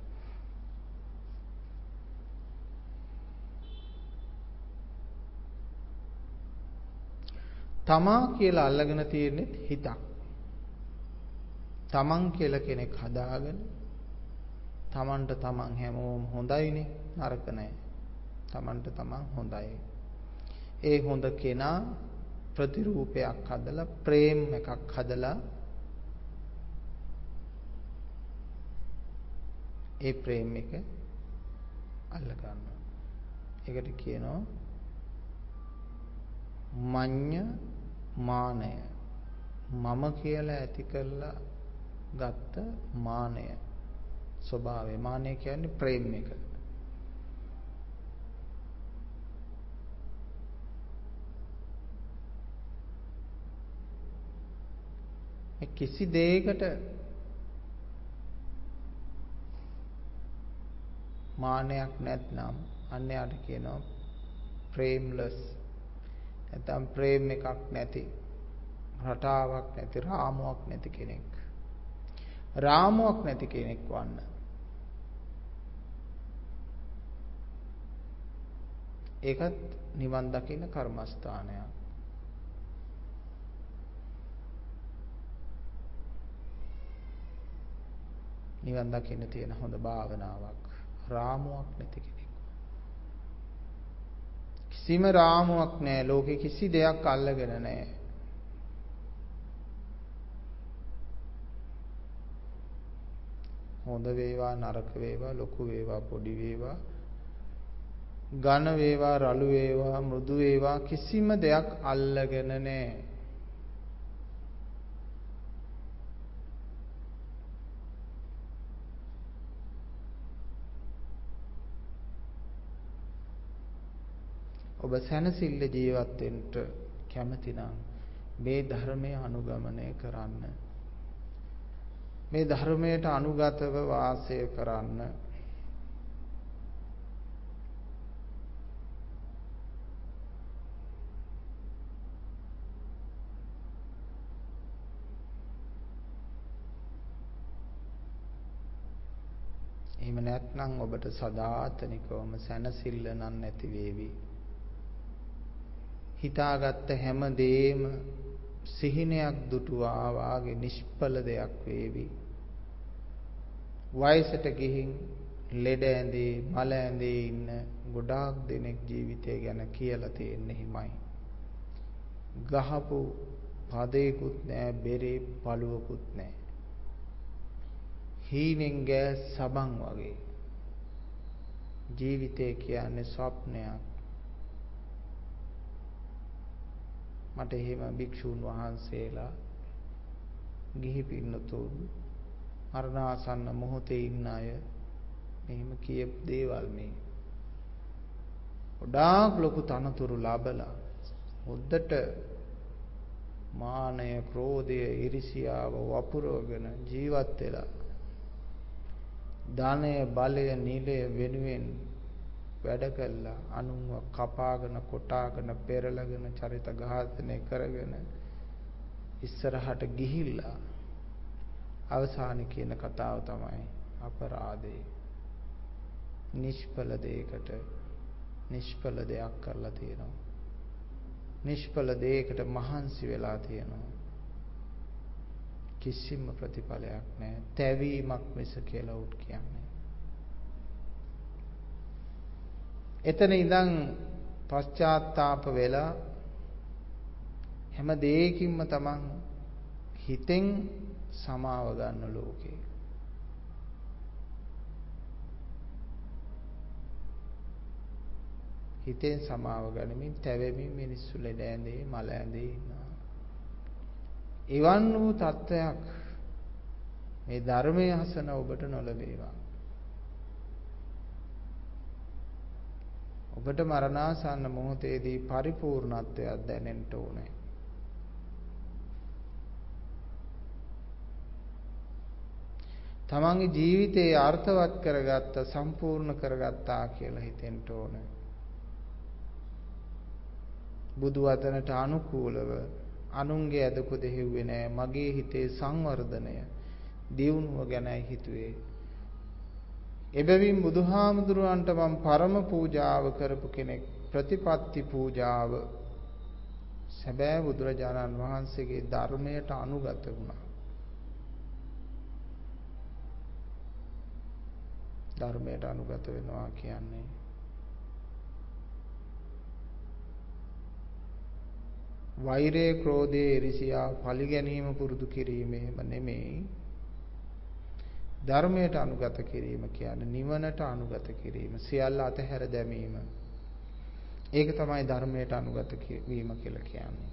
තමා කියලා අල්ලගෙන තියෙන්නේ හිතක්. තමන් කියලා කෙනෙක් හදාගෙන තමන්ට තමන් හැමෝම හොඳයිනේ නරක නැහැ. තමන්ට තමන් හොඳයි. ඒ හොඳ කෙනා ප්‍රතිරූපයක් හදලා ප්‍රේම් එකක් හදලා ඒ ප්‍රේම් එක අල්ල ගන්නවා. ඒකට කියනවා මඤ්ඤ මානය. මම කියලා ඇති කළා ගත්ත මානය. ස්වභාවය. මානය කියන්නේ ප්‍රේම එක. මේ කිසි දෙයකට මානයක් නැත්නම් අන්‍යයට කියනවා ප්‍රේම්ලස් නැත්නම් ප්‍රේම එකක් නැති රටාවක් නැති රාමුවක් නැති කෙනෙක් රාමුවක් නැති කෙනෙක් වන්න. ඒකත් නිවන් දකින්න කර්මස්ථානයක්. නිවන් දකින්න තියෙන හොඳ භාවනාවක්. රාමුවක් නැති කෙනෙක්. කිසිම රාමුවක් නැහැ. ලෝකේ කිසි දෙයක් අල්ලගෙන නැහැ. හොඳ වේවා නරක වේවා ලොකු වේවා පොඩි වේවා ඝන වේවා රළු වේවා මෘදු වේවා කිසිම දෙයක් අල්ලගෙන නැහැ ඔබ සැනසille ජීවත් වෙන්න කැමති නම් මේ ධර්මය අනුගමනය කරන්න මේ ධර්මයට අනුගතව වාසය කරන්න එහෙම නැත්නම් ඔබට සදාතනිකවම සැනසෙල්ල නම් නැති වේවි. හිතාගත්ත හැම දෙෙම සිහිනයක් දුටුවා වාගේ නිෂ්පල දෙයක් වේවි. වයසට ගිහින් ලෙඩ ඇඳේ මල ඇඳේ ඉන්න ගොඩාක් දෙනෙක් ජීවිතය ගැන කියලා තියෙන්නේ හිමයි. ගහපු පදේකුත් නෑ බෙරේ පළුවකුත් නෑ. හීනෙන් ගෑස් සබන් වගේ ජීවිතය කියන්නේ ස්වප්නයක් මට එහෙම භික්ෂූන් වහන්සේලා ගිහි පින්නතුන් මරණාසන්න මොහොතේ ඉන්න අය මෙහෙම කියපු දේවල් මේ. ගොඩාක් ලොකු තනතුරු ලබලා හොද්දට මානය, ක්‍රෝධය, iriසියාව වපුරවගෙන ජීවත් වෙලා ධනය, බලය, නිලය වෙනුවෙන් වැඩ කළා. අනුන්ව කපාගෙන කොටාගෙන පෙරලගෙන චරිත ඝාතනය කරගෙන ඉස්සරහට ගිහිල්ලා අවසානයේ කියන කතාව තමයි අපරාධේ නිෂ්ඵල දෙයකට නිෂ්ඵල දෙයක් කරලා තියෙනවා. නිෂ්ඵල දෙයකට මහන්සි වෙලා තියෙනවා. කිසිම ප්‍රතිඵලයක් නැහැ. තැවීමක් මිස කියලා උත් කියන්නේ. එතන ඉඳන් පශ්චාත්තාප වෙලා හැම දෙයකින්ම තමන් හිතෙන් සමාව ගන්න ලෝකේ. හිතෙන් සමාව ගනිමින් තැවෙමින් මිනිස්සු ලෙඩ ඇඳේ මල ඇඳේ ඉන්නවා. එවන් වූ තත්වයක් මේ ධර්මයේ හසන ඔබට නොලැබේවා. ඔබට මරණාසන්න මොහොතේදී පරිපූර්ණත්වයක් දැනෙන්න ඕනේ. තමන්ගේ ජීවිතේ අර්ථවත් කරගත්ත සම්පූර්ණ කරගත්තා කියලා හිතෙන්න ඕනේ. බුදු වදනට අනුකූලව අනුන්ගේ අදකු දෙහෙව්වේ නෑ මගේ හිතේ සංවර්ධනය දියුණුව ගැනයි හිතුවේ එබැවින් බුදුහාමුදුරුවන්ට මම පරම පූජාව කරපු කෙනෙක් ප්‍රතිපත්ති පූජාව සැබෑ බුදුරජාණන් වහන්සේගේ ධර්මයට අනුගත වුණා. ධර්මයට අනුගත වෙනවා කියන්නේ වෛරය, ක්‍රෝධය, ඉරිසියා, පලි ගැනීම පුරුදු කිරීමේම නෙමෙයි ධර්මයට අනුගත කිරීම කියන්නේ නිවනට අනුගත කිරීම සියල්ල අතහැර දැමීම. ඒක තමයි ධර්මයට අනුගත වීම කියලා කියන්නේ.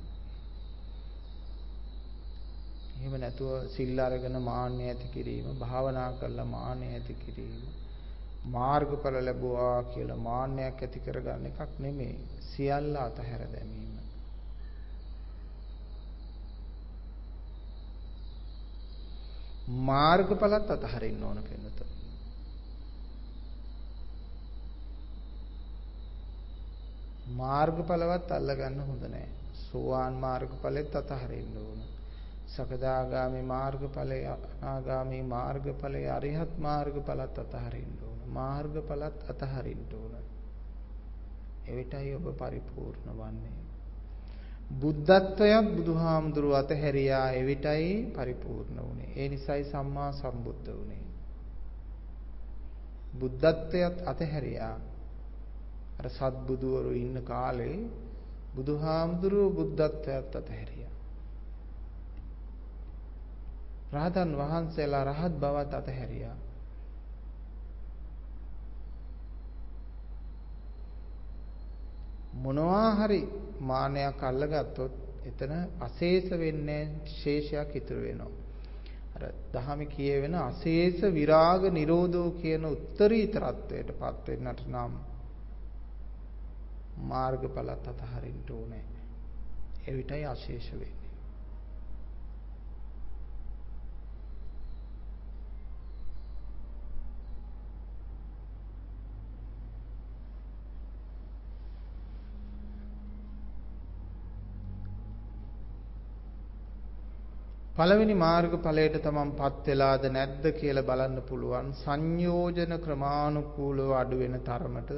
එහෙම නැතුව සිල් අරගෙන මාන්නය ඇති කිරීම භාවනා කරලා මාන්නය ඇති කිරීම මාර්ගඵල ලැබුවා කියලා මාන්නයක් ඇති කරගන්න එකක් නෙමෙයි. සියල්ල අතහැර දැමීම. මාර්ගඵලත් අතහරින්න ඕන කෙනත. මාර්ගඵලවත් අල්ලගන්න හොඳ නැහැ. සෝවාන් මාර්ගඵලෙත් අතහරින්න ඕන. සකදාගාමි මාර්ගඵලය, අනාගාමි මාර්ගඵලය, අරිහත් මාර්ගඵලත් අතහරින්න ඕන. මාර්ගඵලත් අතහරින්න ඕන. එවිටයි ඔබ පරිපූර්ණ වන්නේ. බුද්ධත්වයක් බුදුහාමුදුරුව අතහැරියා එවිටයි පරිපූර්ණ වුනේ. ඒ නිසයි සම්මා සම්බුද්ධ වුනේ. බුද්ධත්වයට අතහැරියා. අර සත්බුදුවරු ඉන්න කාලේ බුදුහාමුදුරුව බුද්ධත්වයට අතහැරියා. රහතන් වහන්සේලා රහත් බවත් අතහැරියා. මොනවා හරි මානයක් අල්ලගත්තොත් එතන අශේෂ වෙන්නේ ශේෂයක් ඉතුරු වෙනවා. අර දහමේ කියවෙන අශේෂ විරාග නිරෝධෝ කියන උත්තරීතරත්වයටපත් වෙන්නට නම් මාර්ගඵලත් අතහරින්න ඕනේ. එවිටයි අශේෂ වෙන්නේ. පළවෙනි මාර්ගඵලයට තමන්පත් වෙලාද නැද්ද කියලා බලන්න පුළුවන් සංයෝජන ක්‍රමානුකූලව අඩු වෙන තරමට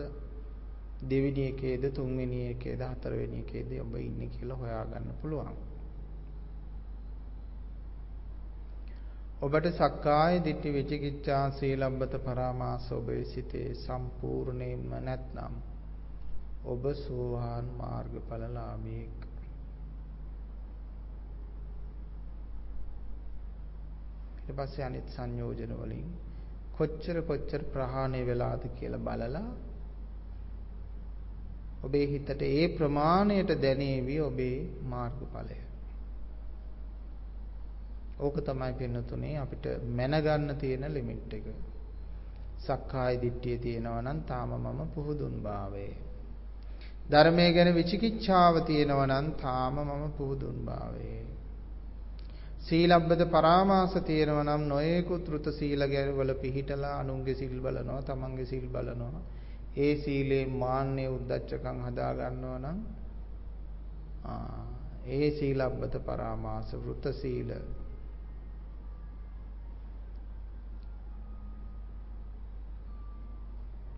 දෙවෙනි එකේද තුන්වෙනි එකේද හතරවෙනි එකේද ඔබ ඉන්නේ කියලා හොයාගන්න පුළුවන්. ඔබට සක්කාය දිට්ඨි විචිකිච්ඡා සීලබ්බත පරාමාස ඔබේ සිතේ සම්පූර්ණයෙන්ම නැත්නම් ඔබ සෝවාන් මාර්ගඵලලාභීෙක් ඊට පස්සේ අනිත් සංයෝජන වලින් කොච්චර කොච්චර ප්‍රහාණය වෙලාද කියලා බලලා ඔබේ හිතට ඒ ප්‍රමාණයට දැනේවි ඔබේ මාර්ගඵලය. ඕක තමයි පින්නතුනේ අපිට මැනගන්න තියෙන ලිමිට් එක. සක්කාය දිට්ඨිය තියෙනවා නම් තාම මම පුහුදුන් භාවයේ. ධර්මයේ ගැන විචිකිච්ඡාව තියෙනවා නම් තාම මම පුහුදුන් භාවයේ. සීලබ්බත පරාමාස තියෙනවා නම් නොයේකුත් ෘත සීල ගැවල පිහිටලා අනුන්ගේ සිල් බලනවා තමන්ගේ සිල් බලනවා. ඒ සීලේ මාන්නේ උද්දච්චකම් හදා ගන්නවා නම් ඒ සීලබ්බත පරාමාස වෘත සීල.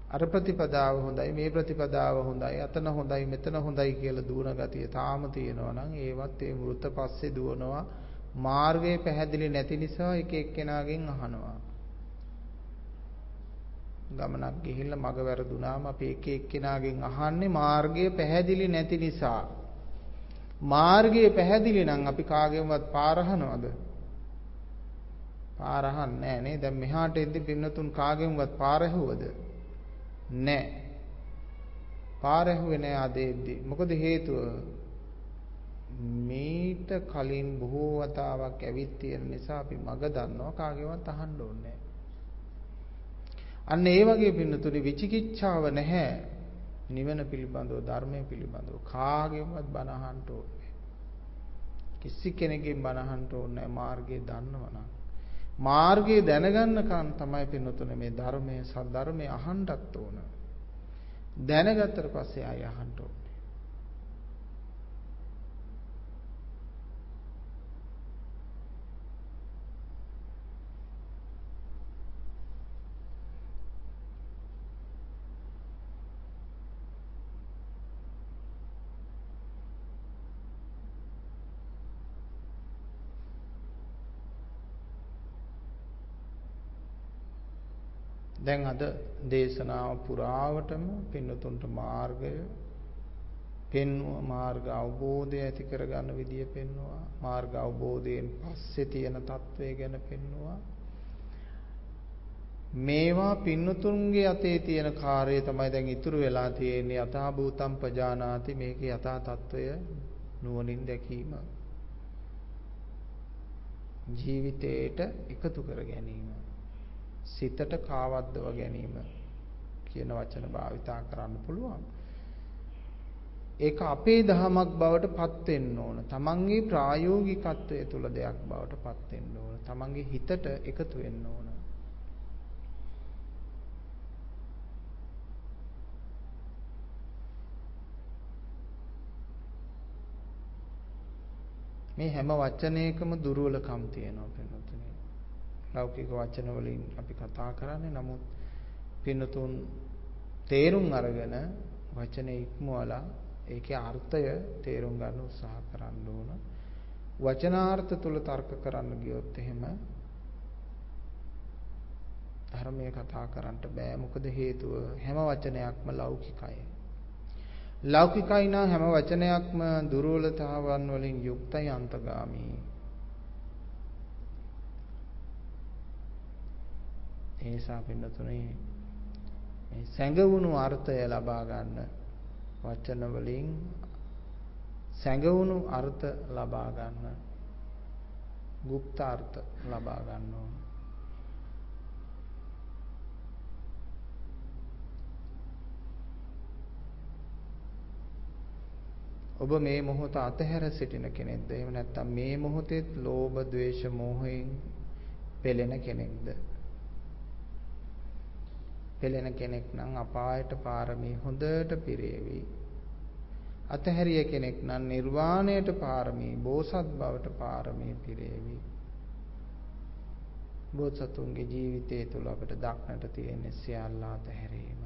අර ප්‍රතිපදාව හොඳයි මේ ප්‍රතිපදාව හොඳයි අතන හොඳයි මෙතන හොඳයි කියලා දුවන ගතිය තාම තියෙනවා නම් ඒවත් ඒ මෘත පස්සේ දුවනවා. මාර්ගය පැහැදිලි නැති නිසා එක එක්කෙනාගෙන් අහනවා ගමනක් ගිහිල්ලා මග වැරදුනාම අපි එක එක්කෙනාගෙන් අහන්නේ මාර්ගය පැහැදිලි නැති නිසා මාර්ගය පැහැදිලි නම් අපි කාගෙන්වත් පාරහනවද පාරහන්නේ නැහැ නේ දැන් මෙහාට එද්දි පින්නතුන් කාගෙන්වත් පාරහුවද නැහැ. පාර ඇහුවේ නැහැ අද එද්දි. මොකද හේතුව? මීට කලින් බොහෝ වතාවක් ඇවිත් තියෙන නිසා අපි මග දන්නවා කාගේවත් අහන්න ඕනේ අන්න ඒ වගේ පින්නතුනි විචිකිච්ඡාව නැහැ. නිවන පිළිබඳව ධර්මය පිළිබඳව කාගෙන්වත් බණ අහන්න ඕනේ. කිසි කෙනෙක්ගෙන් බණ අහන්න ඕනේ මාර්ගය දන්නවනම්. මාර්ගය දැනගන්නකන් තමයි පින්නතුනේ මේ ධර්මයේ සද්ධර්මයේ අහන්නත් ඕන. දැනගත්තට පස්සේ ආය අහන්න ඕන. දැන් අද දේශනාව පුරාවටම පින්නතුන්ට මාර්ගය පෙන්වුවා මාර්ග අවබෝධය ඇති කරගන්න විදිය පෙන්වුවා මාර්ග අවබෝධයෙන් පස්සේ තියෙන తත්වය ගැන පෙන්වුවා මේවා පින්නතුන්ගේ අතේ තියෙන කාර්යය තමයි දැන් ඉතුරු වෙලා තියෙන්නේ. යථා භූතම් පජානාති. මේකේ යථා తත්වය නුවණින් දැකීම. ජීවිතේට එකතු කර ගැනීම. සිතට කාවද්දව ගැනීම කියන වචන භාවිතා කරන්න පුළුවන්. ඒක අපේ දහමක් බවට පත් වෙන්න ඕන. තමන්ගේ ප්‍රායෝගිකත්වයේ තුල දෙයක් බවට පත් වෙන්න ඕන. තමන්ගේ හිතට එකතු වෙන්න ඕන. මේ හැම වචනයකම දුර්වලකම් තියෙනවා වෙනතුනේ. ලෞකික වචන වලින් අපි කතා කරන්නේ නමුත් පින්නතුන් තේරුම් අරගෙන වචනේ ඉක්මවලා ඒකේ අර්ථය තේරුම් ගන්න උත්සාහ කරන්න ඕන. වචනාර්ථ තුල තර්ක කරන්න ගියොත් එහෙම ධර්මයේ කතා කරන්න බෑ. මොකද හේතුව හැම වචනයක්ම ලෞකිකයි. ලෞකිකයි නම් හැම වචනයක්ම දුර්වලතාවන් වලින් යුක්තයි අන්තගාමී. ඒ නිසා පින්නතුනේ මේ සැඟවුණු අර්ථය ලබා ගන්න වචන වලින් සැඟවුණු අර්ථ ලබා ගන්න গুপ্ত අර්ථ ලබා ගන්න ඕන ඔබ මේ මොහොත අතහැර සිටින කෙනෙක්ද? එහෙම නැත්නම් මේ මොහොතේත් ලෝභ, ද්වේෂ, මෝහයෙන් පෙළෙන කෙනෙක්ද? පෙළෙන කෙනෙක් නම් අපායට පාරමී හොඳට පිරේවි. අතහැරිය කෙනෙක් නම් නිර්වාණයට පාරමී බෝසත් බවට පාරමී පිරේවි. බෝසතුන්ගේ ජීවිතය තුළ අපට දක්නට තියෙන සියල්ල අතහැරීම.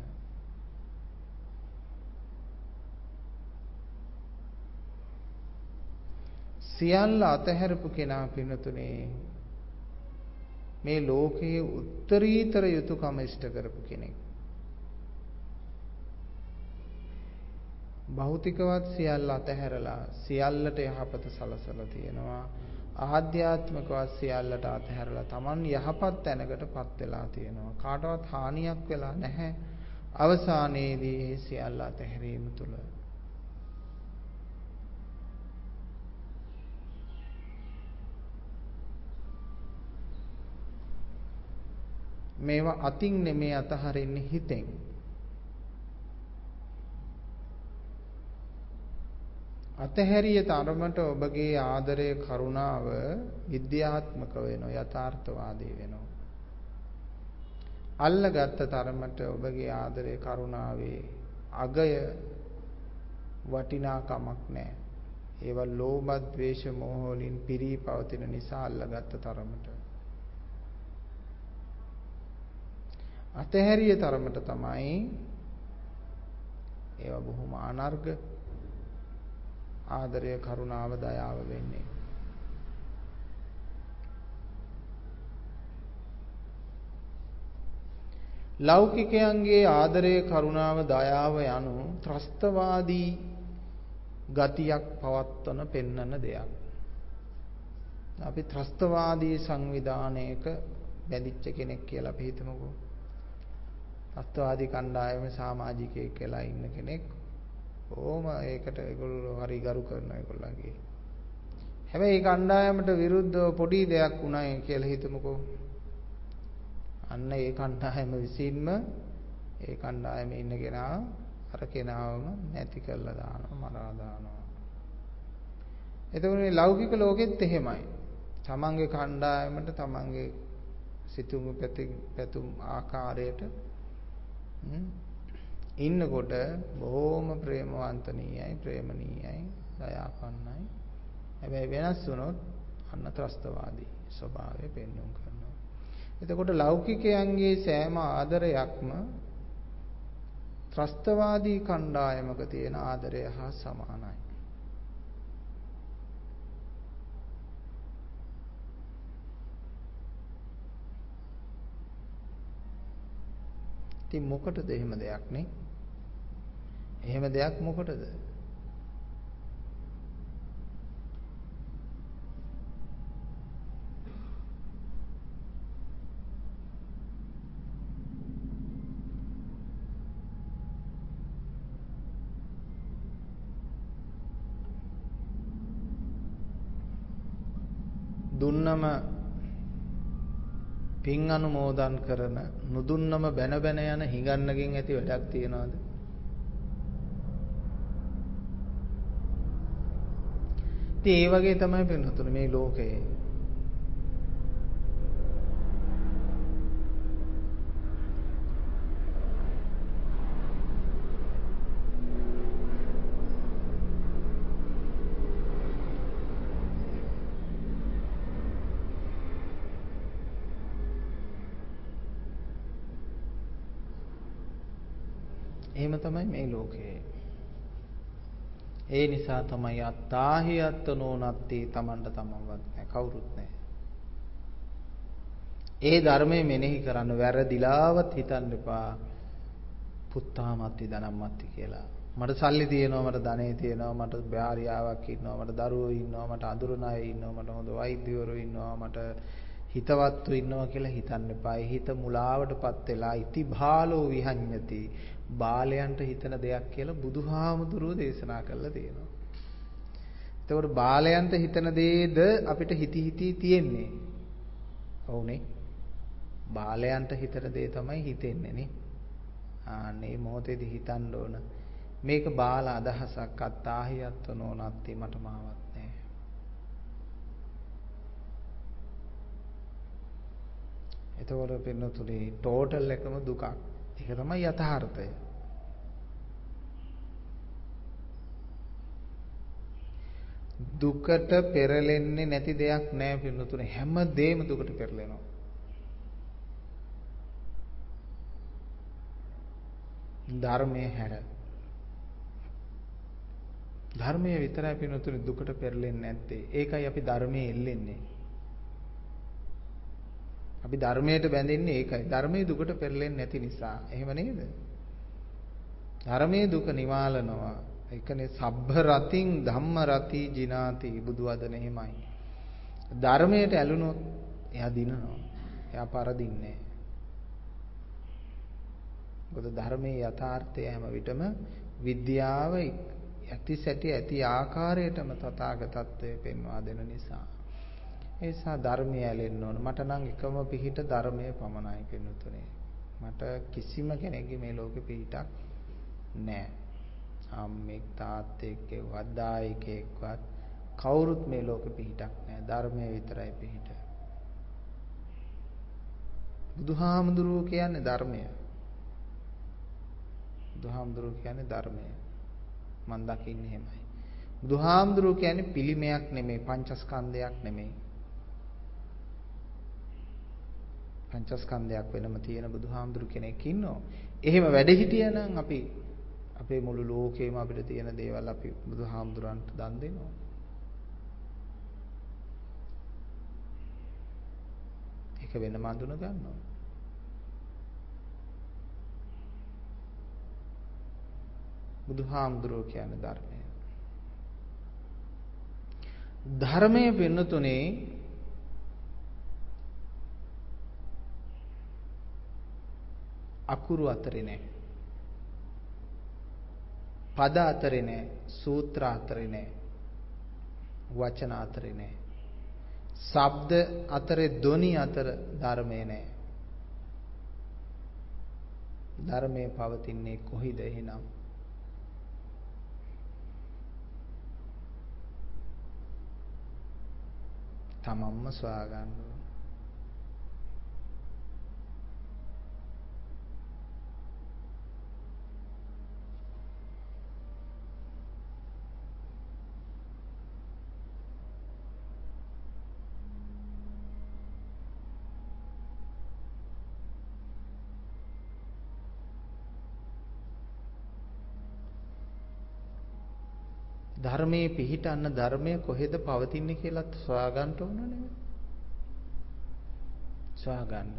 සියල්ල අතහැරපු කෙනා පිනතුනේ මේ ලෝකයේ උත්තරීතර යුතුයකම ඉෂ්ට කරපු කෙනෙක්. භෞතිකවත් සියල්ල අතහැරලා සියල්ලට යහපත සලසලා තියෙනවා. ආධ්‍යාත්මිකවත් සියල්ලට අතහැරලා Taman යහපත් තැනකටපත් වෙලා තියෙනවා. කාටවත් හානියක් වෙලා නැහැ. අවසානයේදී සියල්ල අතහැරීම තුළ මේවා අතින් නෙමේ අතහරින්නේ හිතෙන්. අතහැරිය තරමට ඔබගේ ආදරය කරුණාව විද්‍යාත්මක වෙනවා යථාර්ථවාදී වෙනවා. අල්ලගත්ත තරමට ඔබගේ ආදරය කරුණාවේ අගය වටිනාකමක් නැහැ. ඒවා ලෝභ, ද්වේෂ, මෝහ වලින් පිරී පවතින නිසා අල්ලගත්ත තරමට. අතහැරිය තරමට තමයි ඒවා බොහොම අනර්ග ආදරය කරුණාව දයාව වෙන්නේ ලෞකිකයන්ගේ ආදරය කරුණාව දයාව යනු ත්‍රස්තවාදී ගතියක් පවත්වන පෙන්නන දෙයක්. අපි ත්‍රස්තවාදී සංවිධානයක බැඳිච්ච කෙනෙක් කියලා අපි හිතමුකෝ. අත්වාදී කණ්ඩායමේ සමාජිකයෙක් කියලා ඉන්න කෙනෙක් ඕම ඒකට ඒගොල්ලෝ හරි ගරු කරනවා ඒගොල්ලන්ගේ. හැබැයි ඒ කණ්ඩායමට විරුද්ධව පොඩි දෙයක් වුණයි කියලා හිතමුකෝ. අන්න ඒ කණ්ඩායම විසින්ම ඒ කණ්ඩායමේ ඉන්න කෙනා අර කෙනාවම නැති කරලා දානවා මරා දානවා. එතකොට මේ ලෞකික ලෝකෙත් එහෙමයි. තමන්ගේ කණ්ඩායමට තමන්ගේ සිතුම් පැතුම් ආකාරයට ඉන්නකොට බොහොම ප්‍රේමවන්තනීයයි ප්‍රේමණීයයි දයාපන්නයි. හැබැයි වෙනස් වුණොත් අන්න ත්‍රස්තවාදී ස්වභාවය පෙන්වුම් කරනවා. එතකොට ලෞකිකයන්ගේ සෑම ආදරයක්ම ත්‍රස්තවාදී කණ්ඩායමක තියෙන ආදරය හා සමානයි. ඉතින් මොකටද එහෙම දෙයක් නේ? එහෙම දෙයක් මොකටද? දුන්නම පින් අනුමෝදන් කරන නුදුන්නම බැන බැන යන හිඟන්නකින් ඇති වැඩක් තියනවද? ඉතින් ඒ වගේ තමයි පින්නතුනේ මේ ලෝකයේ එහෙම තමයි මේ ලෝකේ. ඒ නිසා තමයි අත්තාහි අත්තනෝනත්ති තමන්ට තමන්වත් නැහැ කවුරුත් නැහැ. ඒ ධර්මයේ මෙනෙහි කරන්න වැරදිලාවත් හිතන්න එපා. පුත්තාමත්ති ධනම්මත්ති කියලා. මට සල්ලි තියෙනවා මට ධනෙ තියෙනවා මට භාර්යාවක් ඉන්නවා මට දරුවෝ ඉන්නවා මට අඳුරන අය ඉන්නවා මට හොඳ වෛද්‍යවරු ඉන්නවා මට හිතවත්තු ඉන්නවා කියලා හිතන්න එපා. හිත මුලාවටපත් වෙලා ඉති භාලෝ විහඤ්ඤති. බාලයන්ට හිතන දෙයක් කියලා බුදුහාමුදුරුවෝ දේශනා කරලා තියෙනවා. එතකොට බාලයන්ට හිතන දේද අපිට හිති හිති තියෙන්නේ. ඔව්නේ. බාලයන්ට හිතන දේ තමයි හිතෙන්නේ නේ. ආන්නේ මොහොතේදී හිතන්න ඕන. මේක බාල අදහසක් අත්තාහියත්ව නොනත්ති මට මාවත් නෑ. එතකොට පින්නතුනේ ටෝටල් එකම දුකක්. ඒක තමයි යථාර්ථය. දුකට පෙරලෙන්නේ නැති දෙයක් නෑ පින්නතුනේ හැම දෙයක්ම දුකට පෙරලෙනවා. ධර්මයේ හැර ධර්මයේ විතරයි පින්නතුනේ දුකට පෙරලෙන්නේ නැත්තේ. ඒකයි අපි ධර්මයේ එල්ලෙන්නේ. අපි ධර්මයට බැඳෙන්නේ ඒකයි. ධර්මයේ දුකට පෙරලෙන්නේ නැති නිසා. එහෙම නේද? ධර්මයේ දුක නිවාලනවා. ඒකනේ සබ්බ රතින් ධම්ම රති ජිනාති බුදු වදන එහෙමයි. ධර්මයට ඇලුනොත් එයා දිනනවා. එයා පරදින්නේ මොකද ධර්මයේ යථාර්ථය හැම විටම විද්‍යාව ඇති සැටි ඇති ආකාරයටම තථාගතත්වයේ පෙන්වා දෙන නිසා. ඒ නිසා ධර්මය ඇලෙන්න ඕන. මට නම් එකම පිහිට ධර්මයේ පමණයි පින්නතුනේ. මට කිසිම කෙනෙක්ගේ මේ ලෝකේ පිහිටක් නැහැ. අම්මෙක් තාත්තෙක් එක්කවත් දායකයෙක්වත් කවුරුත් මේ ලෝකේ පිහිටක් නැහැ. ධර්මයේ විතරයි පිහිට. බුදුහාමුදුරුවෝ කියන්නේ ධර්මය. බුදුහාමුදුරුවෝ කියන්නේ ධර්මය. මම දකින්නේ එහෙමයි. බුදුහාමුදුරුවෝ කියන්නේ පිළිමයක් නෙමෙයි, පංචස්කන්ධයක් නෙමෙයි. පංචස්කන්ධයක් වෙනම තියෙන බුදුහාමුදුරු කෙනෙක් ඉන්නවා. එහෙම වැඩ හිටියනම් අපි අපේ මුළු ලෝකෙම අපිට තියෙන දේවල් අපි බුදුහාමුදුරන්ට දන් දෙනවා. ඒක වෙනම අඳුන ගන්නවා. බුදුහාමුදුරුවෝ කියන්නේ ධර්මය. ධර්මයේ වෙනතුනේ අකුරු අතරේ නෑ. පද අතරේ නෑ. සූත්‍ර අතරේ නෑ. වචන අතරේ නෑ. ශබ්ද අතරේ ධ්වනි අතර ධර්මයේ නෑ. ධර්මයේ පවතින්නේ කොහිද එහෙනම්? තමන්ම සොයා ගන්න ධර්මයේ පිහිටන්න ධර්මය කොහෙද පවතින්නේ කියලා සොයාගන්න ඕන නෙමෙයි. සොයාගන්න.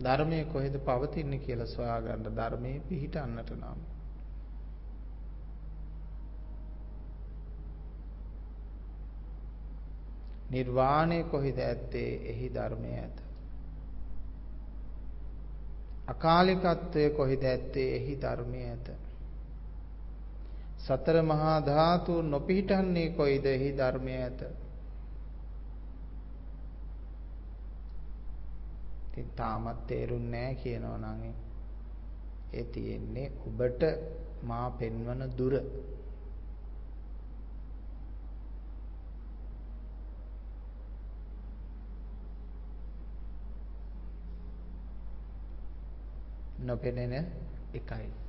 ධර්මයේ කොහෙද පවතින්නේ කියලා සොයාගන්න ධර්මයේ පිහිටන්නට නම්. නිර්වාණය කොහෙද ඇත්තේ? එහි ධර්මය ඇත. අකාලිකත්වය කොහෙද ඇත්තේ? එහි ධර්මය ඇත. සතර මහා ධාතු නොපිහිටන්නේ කොයිද එහි ධර්මය ඇත. ඉතින් තාමත් තේරුන්නේ නැහැ කියනවා නම් ඒ තියෙන්නේ ඔබට මා පෙන්වන දුර. නොපෙනෙන එකයි.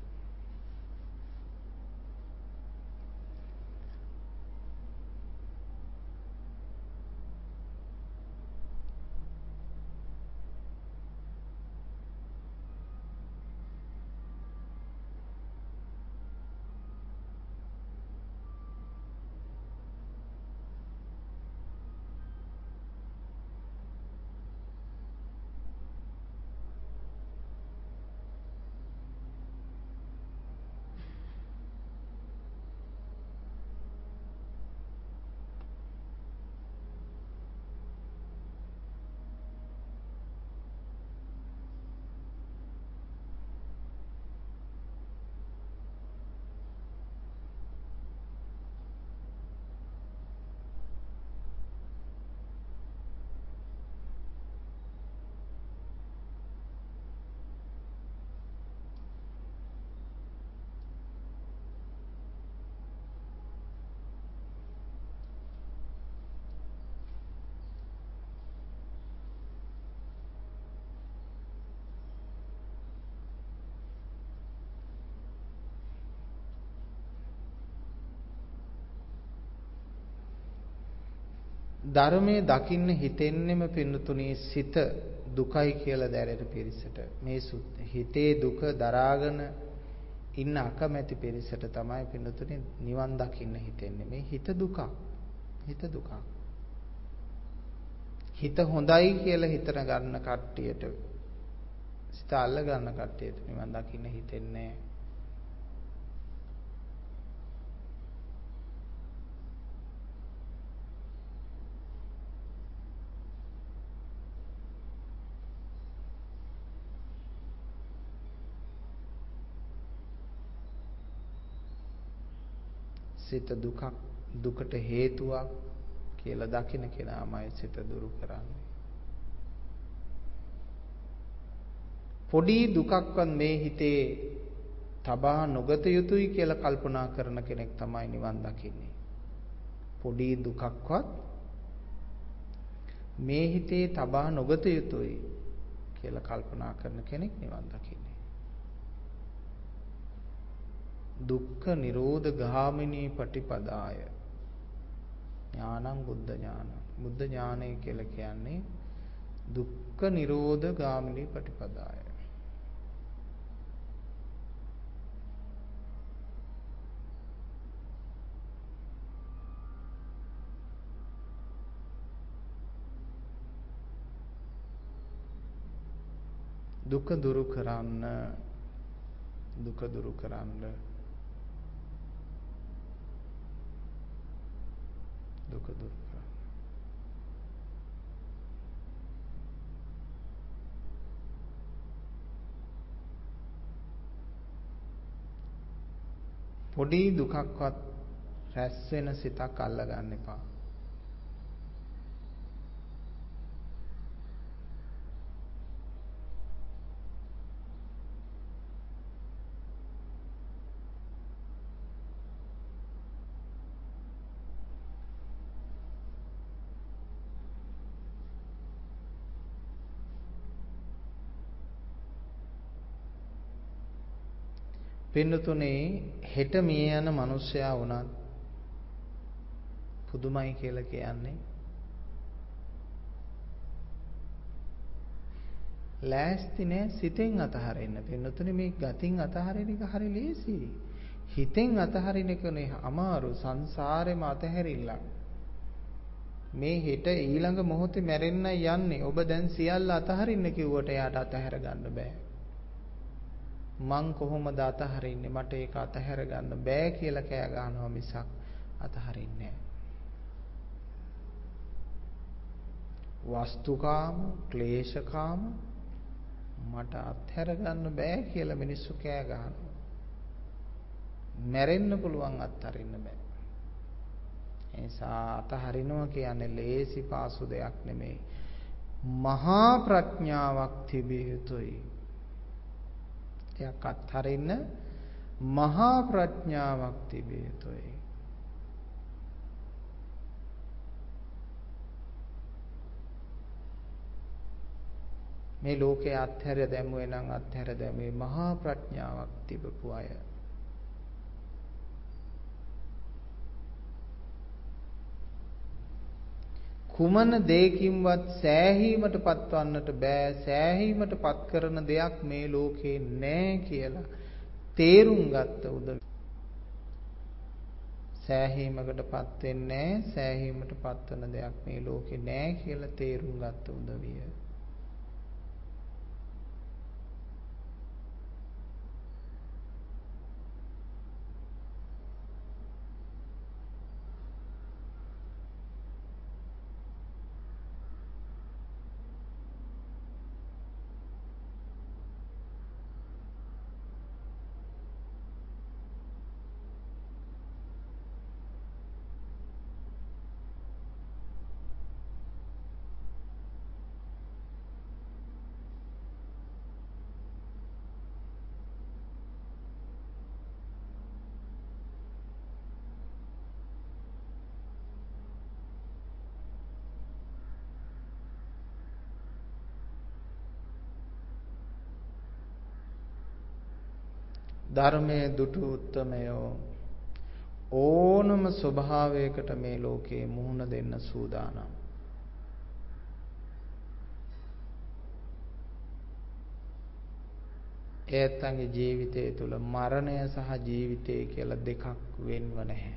ධර්මයේ දකින්න හිතෙන්නෙම පින්නතුණී සිත දුකයි කියලා දැනෙන පිරිසට. මේ හිතේ දුක දරාගෙන ඉන්න අකමැති පිරිසට තමයි පින්නතුණී නිවන් දකින්න හිතෙන්නේ. මේ හිත දුක හිත දුක හිත හොඳයි කියලා හිතන ගන්න කට්ටියට සිත අල්ල ගන්න කට්ටියට නිවන් දකින්න හිතෙන්නේ නැහැ සිත දුකක් දුකට හේතුවක් කියලා දකින කෙනාමයි සිත දුරු කරන්නේ. පොඩි දුකක්වත් මේ හිතේ තබා නොගත යුතුයි කියලා කල්පනා කරන කෙනෙක් තමයි නිවන් දකින්නේ. පොඩි දුකක්වත් මේ හිතේ තබා නොගත යුතුයි කියලා කල්පනා කරන කෙනෙක් නිවන් දකින්නේ. දුක්ඛ නිරෝධ ගාමිනී පටිපදාය ඥානං බුද්ධ ඥාන. බුද්ධ ඥානය කියලා කියන්නේ දුක්ඛ නිරෝධ ගාමිනී පටිපදාය. දුක දුරු කරන්න දුක දුරු කරන්න දුක දුරු කරන්න. පොඩි දුකක්වත් රැස් වෙන සිතක් අල්ලගන්න එපා. පින්නතුනේ හෙට මිය යන මිනිසයා වුණත් පුදුමයි කියලා කියන්නේ ලෑස්ති නෑ සිතෙන් අතහරින්න. පින්නතුනේ මේ ගතින් අතහරින එක හරි ලේසි. හිතෙන් අතහරින එකනේ අමාරු සංසාරෙම අතහැරිල්ලක්. මේ හෙට ඊළඟ මොහොතේ මැරෙන්න යන්නේ. ඔබ දැන් සියල්ල අතහරින්න කිව්වට එයාට අතහැර ගන්න බෑ. මං කොහොමද අතහරින්නේ? මට ඒක අතහැර ගන්න බෑ කියලා කෑ ගන්නවා මිසක් අතහරින්නේ වස්තුකාම ක්ලේශකාම මට අත්හැර ගන්න බෑ කියලා මිනිස්සු කෑ ගහනවා. මැරෙන්න පුළුවන් අත්හරින්න බෑ. එනිසා අතහරිනවා කියන්නේ ලේසි පාසු දෙයක් නෙමෙයි. මහා ප්‍රඥාවක් තිබිය යුතුයි. දෙයක් අත්හරින්න මහා ප්‍රඥාවක් තිබිය යුතුයි. මේ ලෝකේ අත්හැර දැමුවේ නම් අත්හැර දැමේ මහා ප්‍රඥාවක් තිබපු අය. කුමන දෙයකින්වත් සෑහීමට පත්වන්නට බෑ. සෑහීමට පත් කරන දෙයක් මේ ලෝකේ නෑ කියලා තේරුම් ගත්ත උදවිය සෑහීමකට පත් වෙන්නේ සෑහීමට පත්වන දෙයක් මේ ලෝකේ නෑ කියලා තේරුම් ගත්ත උදවිය. ධර්මයේ දුටු උත්තමයෝ ඕනම ස්වභාවයකට මේ ලෝකේ මුහුණ දෙන්න සූදානම්. ඒත්තන්ගේ ජීවිතය තුළ මරණය සහ ජීවිතය කියලා දෙකක් වෙන්ව නැහැ.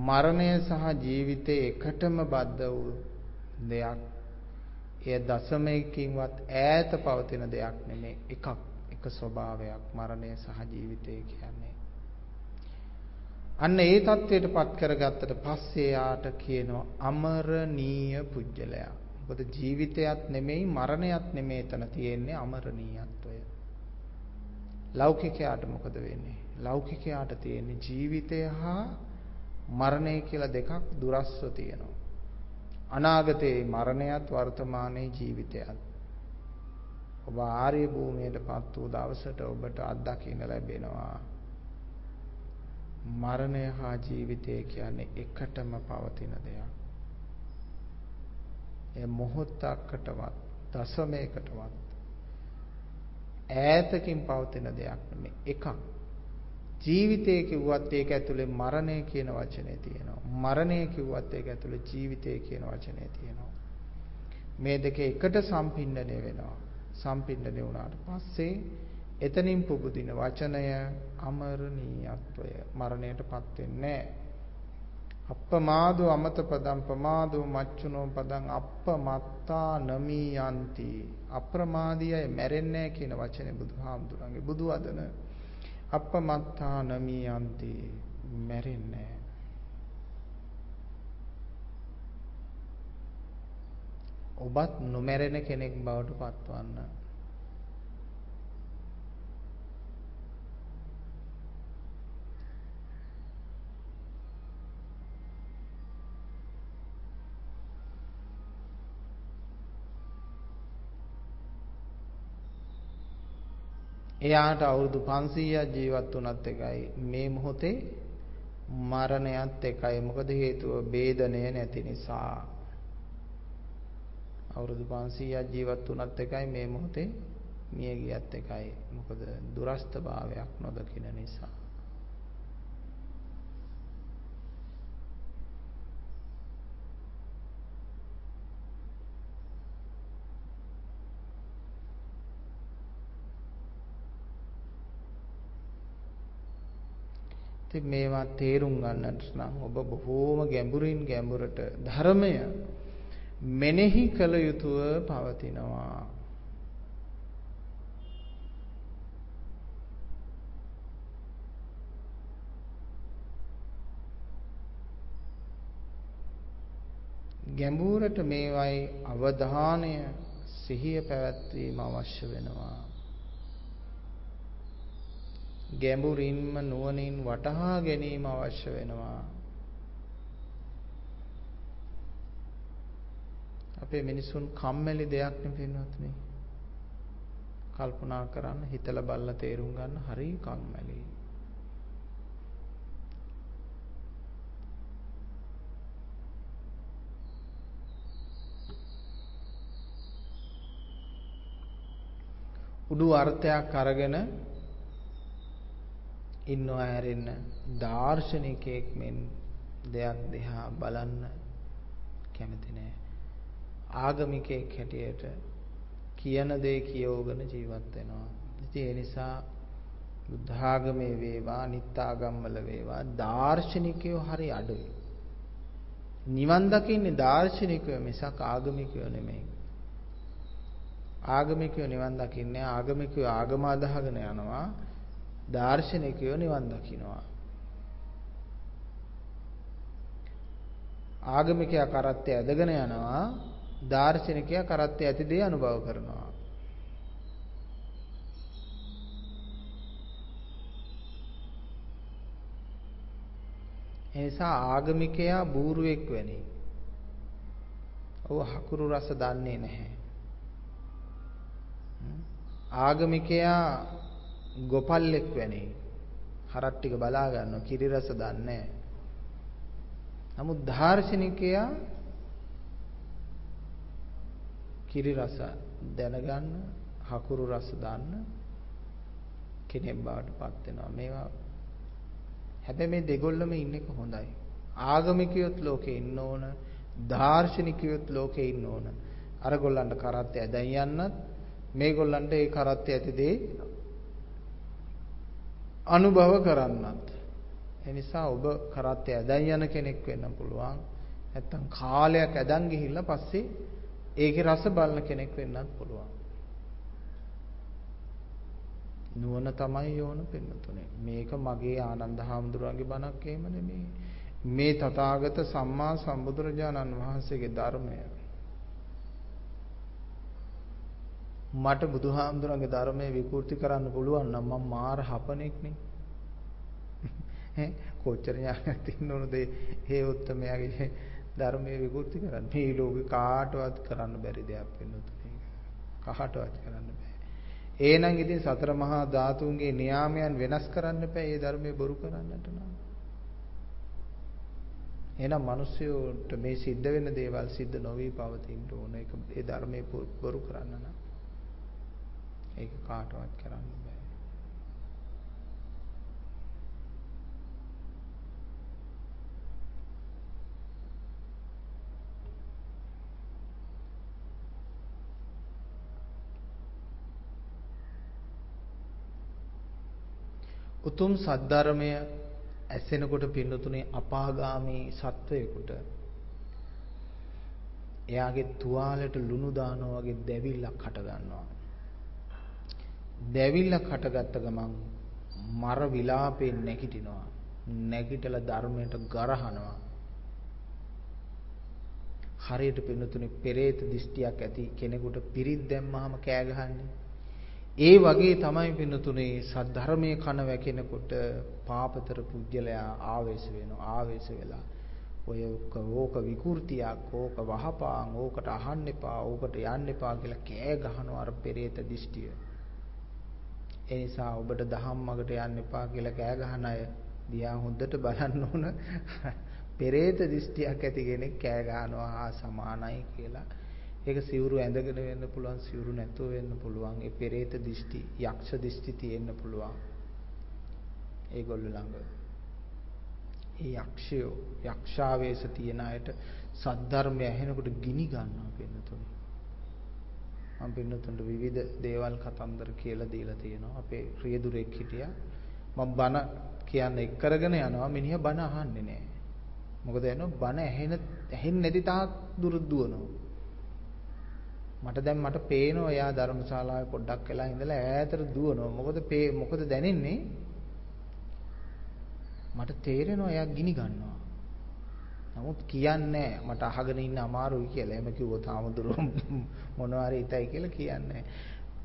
මරණය සහ ජීවිතය එකටම බද්ධ වූ දෙයක්. එය දශමයකින්වත් ඈත පවතින දෙයක් නෙමෙයි එකක්. එක ස්වභාවයක් මරණය සහ ජීවිතය කියන්නේ. අන්න ඒ தത്വයටපත් කරගත්තට පස්සේ යාට කියනවා අමරණීය පුජ්‍යලයා. මොකද ජීවිතයත් නෙමෙයි මරණයත් නෙමෙයි එතන තියෙන්නේ අමරණීයත්වය. ලෞකිකයාට මොකද වෙන්නේ? ලෞකිකයාට තියෙන්නේ ජීවිතය හා මරණය කියලා දෙකක් දුරස්ව තියෙනවා. අනාගතයේ මරණයත් වර්තමානයේ ජීවිතයත් ඔබ ආර්ය භූමියටපත් වූ දවසට ඔබට අත්දකින්න ලැබෙනවා. මරණය හා ජීවිතය කියන්නේ එකටම පවතින දෙයක්. ඒ මොහොතකටවත් දශමයකටවත් ඈතකින් පවතින දෙයක් නෙමෙයි එකක්. ජීවිතය කිව්වත් ඒක ඇතුලේ මරණය කියන වචනේ තියෙනවා. මරණය කිව්වත් ඒක ඇතුලේ ජීවිතය කියන වචනේ තියෙනවා. මේ දෙක එකට සම්පින්නණය වෙනවා. සම්පින්නණය වුණාට පස්සේ එතනින් පුබුදින වචනය අමරණීයත්වය. මරණයටපත් වෙන්නේ අප්පමාදෝ අමත පදම් පමාදෝ මච්චුනෝ පදං අප්පමත්තා නමී යන්ති අප්‍රමාදීය මැරෙන්නේ කියන වචනේ බුදුහාමුදුරන්ගේ බුදු වදන. අපමත්තා නමී යන්ති මැරෙන්නේ ඔබත් නොමැරෙන කෙනෙක් බවට පත්වන්න. එයාට අවුරුදු 500ක් ජීවත් වුණත් එකයි. මේ මොහොතේ මරණයත් එකයි. මොකද හේතුව? ભેදණය නැති නිසා. අවුරුදු 500ක් ජීවත් වුණත් එකයි මේ මොහොතේ මිය ගියත් එකයි. මොකද දුරස්ත භාවයක් නොදකින නිසා. ඉතින් මේවා තේරුම් ගන්නට නම් ඔබ බොහෝම ගැඹුරින් ගැඹුරට ධර්මය මෙනෙහි කළ යුතුව පවතිනවා. ගැඹුරට මේවයි අවධානය සිහිය පැවැත්වීම අවශ්‍ය වෙනවා. ගැඹුරින්ම නුවණින් වටහා ගැනීම අවශ්‍ය වෙනවා. අපේ මිනිසුන් කම්මැලි දෙයක් නෙවෙන්නත් නේ. කල්පනා කරන්න හිතලා බලලා තේරුම් ගන්න හරි කම්මැලි. උඩු අර්ථයක් අරගෙන ඉන්නවා හැරෙන්න දාර්ශනිකයෙක් මෙන් දෙයක් දිහා බලන්න කැමති නෑ. ආගමිකයෙක් හැටියට කියන දේ කියවගෙන ජීවත් වෙනවා. ඉතින් ඒ නිසා බුද්ධාගමේ වේවා නිත්‍යාගම්වල වේවා දාර්ශනිකයෝ හරි අඩුයි. නිවන් දකින්නේ දාර්ශනිකයෝ මිසක් ආගමිකයෝ නෙමෙයි. ආගමිකයෝ නිවන් දකින්නේ ආගමිකයෝ ආගම අදහගෙන යනවා. දාර්ශනිකයෝ නිවන් දකින්නවා. ආගමිකයා කරත්තේ ඇදගෙන යනවා දාර්ශනිකයා කරත්තේ ඇති දේ අනුභව කරනවා. එනිසා ආගමිකයා බූරුවෙක් වැනි. ඔව් හකුරු රස දන්නේ නැහැ. ආගමිකයා ගොපල්ලෙක් වැනි හරක් ටික බලා ගන්නවා කිරි රස දන්නේ නමුත් දාර්ශනිකයා කිරි රස දැනගන්න හකුරු රස දන්න කෙනෙක් බවට පත් වෙනවා මේවා හැබැයි මේ දෙගොල්ලම ඉන්නක හොඳයි ආගමිකයොත් ලෝකේ ඉන්න ඕන දාර්ශනිකයොත් ලෝකේ ඉන්න ඕන අර ගොල්ලන්ට කරත්තය දැන් යන්නත් මේගොල්ලන්ට ඒ කරත්තය ඇති දේ අනුභව කරන්නත්. එනිසා ඔබ කරත්තේ ඇදන් යන කෙනෙක් වෙන්න පුළුවන්. නැත්තම් කාලයක් ඇදන් ගිහිල්ලා පස්සේ ඒකේ රස බලන කෙනෙක් වෙන්නත් පුළුවන්. නුවණ තමයි යෝන පෙන්නතුනේ. මේක මගේ ආනන්ද හාමුදුරුවන්ගේ බණක් එහෙම නෙමෙයි. මේ තථාගත සම්මා සම්බුදුරජාණන් වහන්සේගේ ධර්මය මට බුදුහාමුදුරන්ගේ ධර්මයේ විකෘති කරන්න පුළුවන් නම් මම මාර හපනෙක් නේ. ඈ කොච්චර ඥානයක් තියෙන්න ඕනද ඒ උත්තමයාගේ ධර්මයේ විකෘති කරන්න. මේ ලෝකේ කාටවත් කරන්න බැරි දෙයක් වෙනුතුනේ. කාටවත් කරන්න බෑ. එහෙනම් ඉතින් සතර මහා ධාතුන්ගේ නියාමයන් වෙනස් කරන්න බෑ. ඒ ධර්මයේ බොරු කරන්නට නම්. එහෙනම් මිනිස්සුන්ට මේ සිද්ධ වෙන දේවල් සිද්ධ නොවි පවතින්න ඕන. ඒක ඒ ධර්මයේ බොරු කරන්න නම්. ඒක කාටවත් කරන්න බෑ. උතුම් සද්ධර්මය ඇසෙනකොට පින්නතුනේ අපාගාමී සත්වයකට එයාගේ තුවාලෙට ලුණු දානවා වගේ දැවිල්ලක් හට ගන්නවා. දැවිල්ලක් හටගත්ත ගමන් මර විලාපේ නැගිටිනවා. නැගිටලා ධර්මයට ගරහනවා. හරියට පින්නතුනේ පෙරේත දිෂ්ටියක් ඇති කෙනෙකුට පිරිත් දැම්මහම කෑ ගහන්නේ. ඒ වගේ තමයි පින්නතුනේ සද්ධර්මයේ කන වැකෙනකොට පාපතර පුජ්‍යලයා ආවේශ වෙනවා ආවේශ වෙලා. ඔය ඕක විකෘතියක් ඕක වහපාන් ඕකට අහන්න එපා ඕකට යන්න එපා කියලා කෑ ගහනවා අර පෙරේත දිෂ්ටිය. ඒ නිසා ඔබට දහම්මකට යන්න එපා කියලා කෑ ගහන අය දිහා හොඳට බලන්න ඕන. පෙරේත දිෂ්ටියක් ඇති කෙනෙක් කෑ ගහනවා ආ සමානයි කියලා. ඒක සිවුරු ඇඳගෙන වෙන්න පුළුවන් සිවුරු නැතුව වෙන්න පුළුවන්. ඒ පෙරේත දිෂ්ටි යක්ෂ දිෂ්ටි තියෙන්න පුළුවන්. ඒගොල්ලෝ ළඟ. ඒ යක්ෂයෝ යක්ෂාවේශ තියන අයට සද්ධර්මය ඇහෙනකොට ගිනි ගන්නවා පින්නතුනි. මම පින්නතුන්ට විවිධ දේවල් කතන්දර කියලා දීලා තියෙනවා. අපේ රියදුරෙක් හිටියා. මම බන කියන්න එක් කරගෙන යනවා. මිනිහා බන අහන්නේ නැහැ. මොකද එනවා? බන ඇහෙන ඇහෙන්නේ නැති තාක් දුර දුවනවා මට දැන් මට පේනවා එයා ධර්මශාලාවේ පොඩ්ඩක් වෙලා ඉඳලා ඈතට දුවනවා. මොකද මොකද දැනෙන්නේ? මට තේරෙනවා එයා ගිනි ගන්නවා. නමුත් කියන්නේ මට අහගෙන ඉන්න අමාරුයි කියලා. එහෙම කිව්වොත් ආමුදුරු මොනවා හරි ඉතයි කියලා කියන්නේ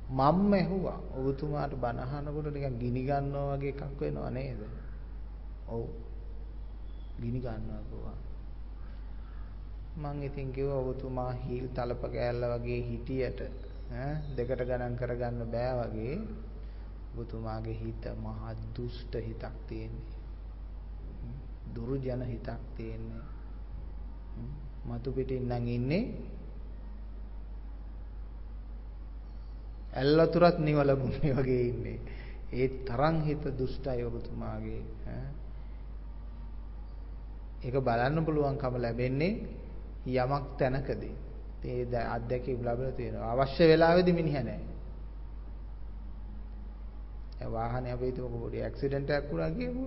මම්ම ඇහුවා. ඔබතුමාට බණ අහනකොට නිකන් ගිනි ගන්නවා වගේ එකක් වෙනව නේද? ඔව්. ගිනි ගන්නවා කිව්වා. මං ඉතින් කිව්වා ඔබතුමා හීල් තලප කෑල්ල වගේ හිටියට ඈ දෙකට ගණන් කරගන්න බෑ වගේ ඔබතුමාගේ හිත මහා දුෂ්ට හිතක් තියෙන්නේ. දුර්ජන හිතක් තියෙන්නේ. මතු පිටින් නම් ඉන්නේ ඇල්ලතුරත් නිවලගුන්නේ වගේ ඉන්නේ. ඒ තරම් හිත දුෂ්ටයි ඔබතුමාගේ ඈ ඒක බලන්න පුළුවන්කම ලැබෙන්නේ යමක් තැනකදී ඒ අත්දැකීම් ලැබලා තියෙනවා. අවශ්‍ය වෙලාවෙදි මිනිහ නැහැ. ඒ වාහනේ අපි හිතමුකෝ පොඩි ඇක්සිඩන්ට් එකක් වුණා කියමු.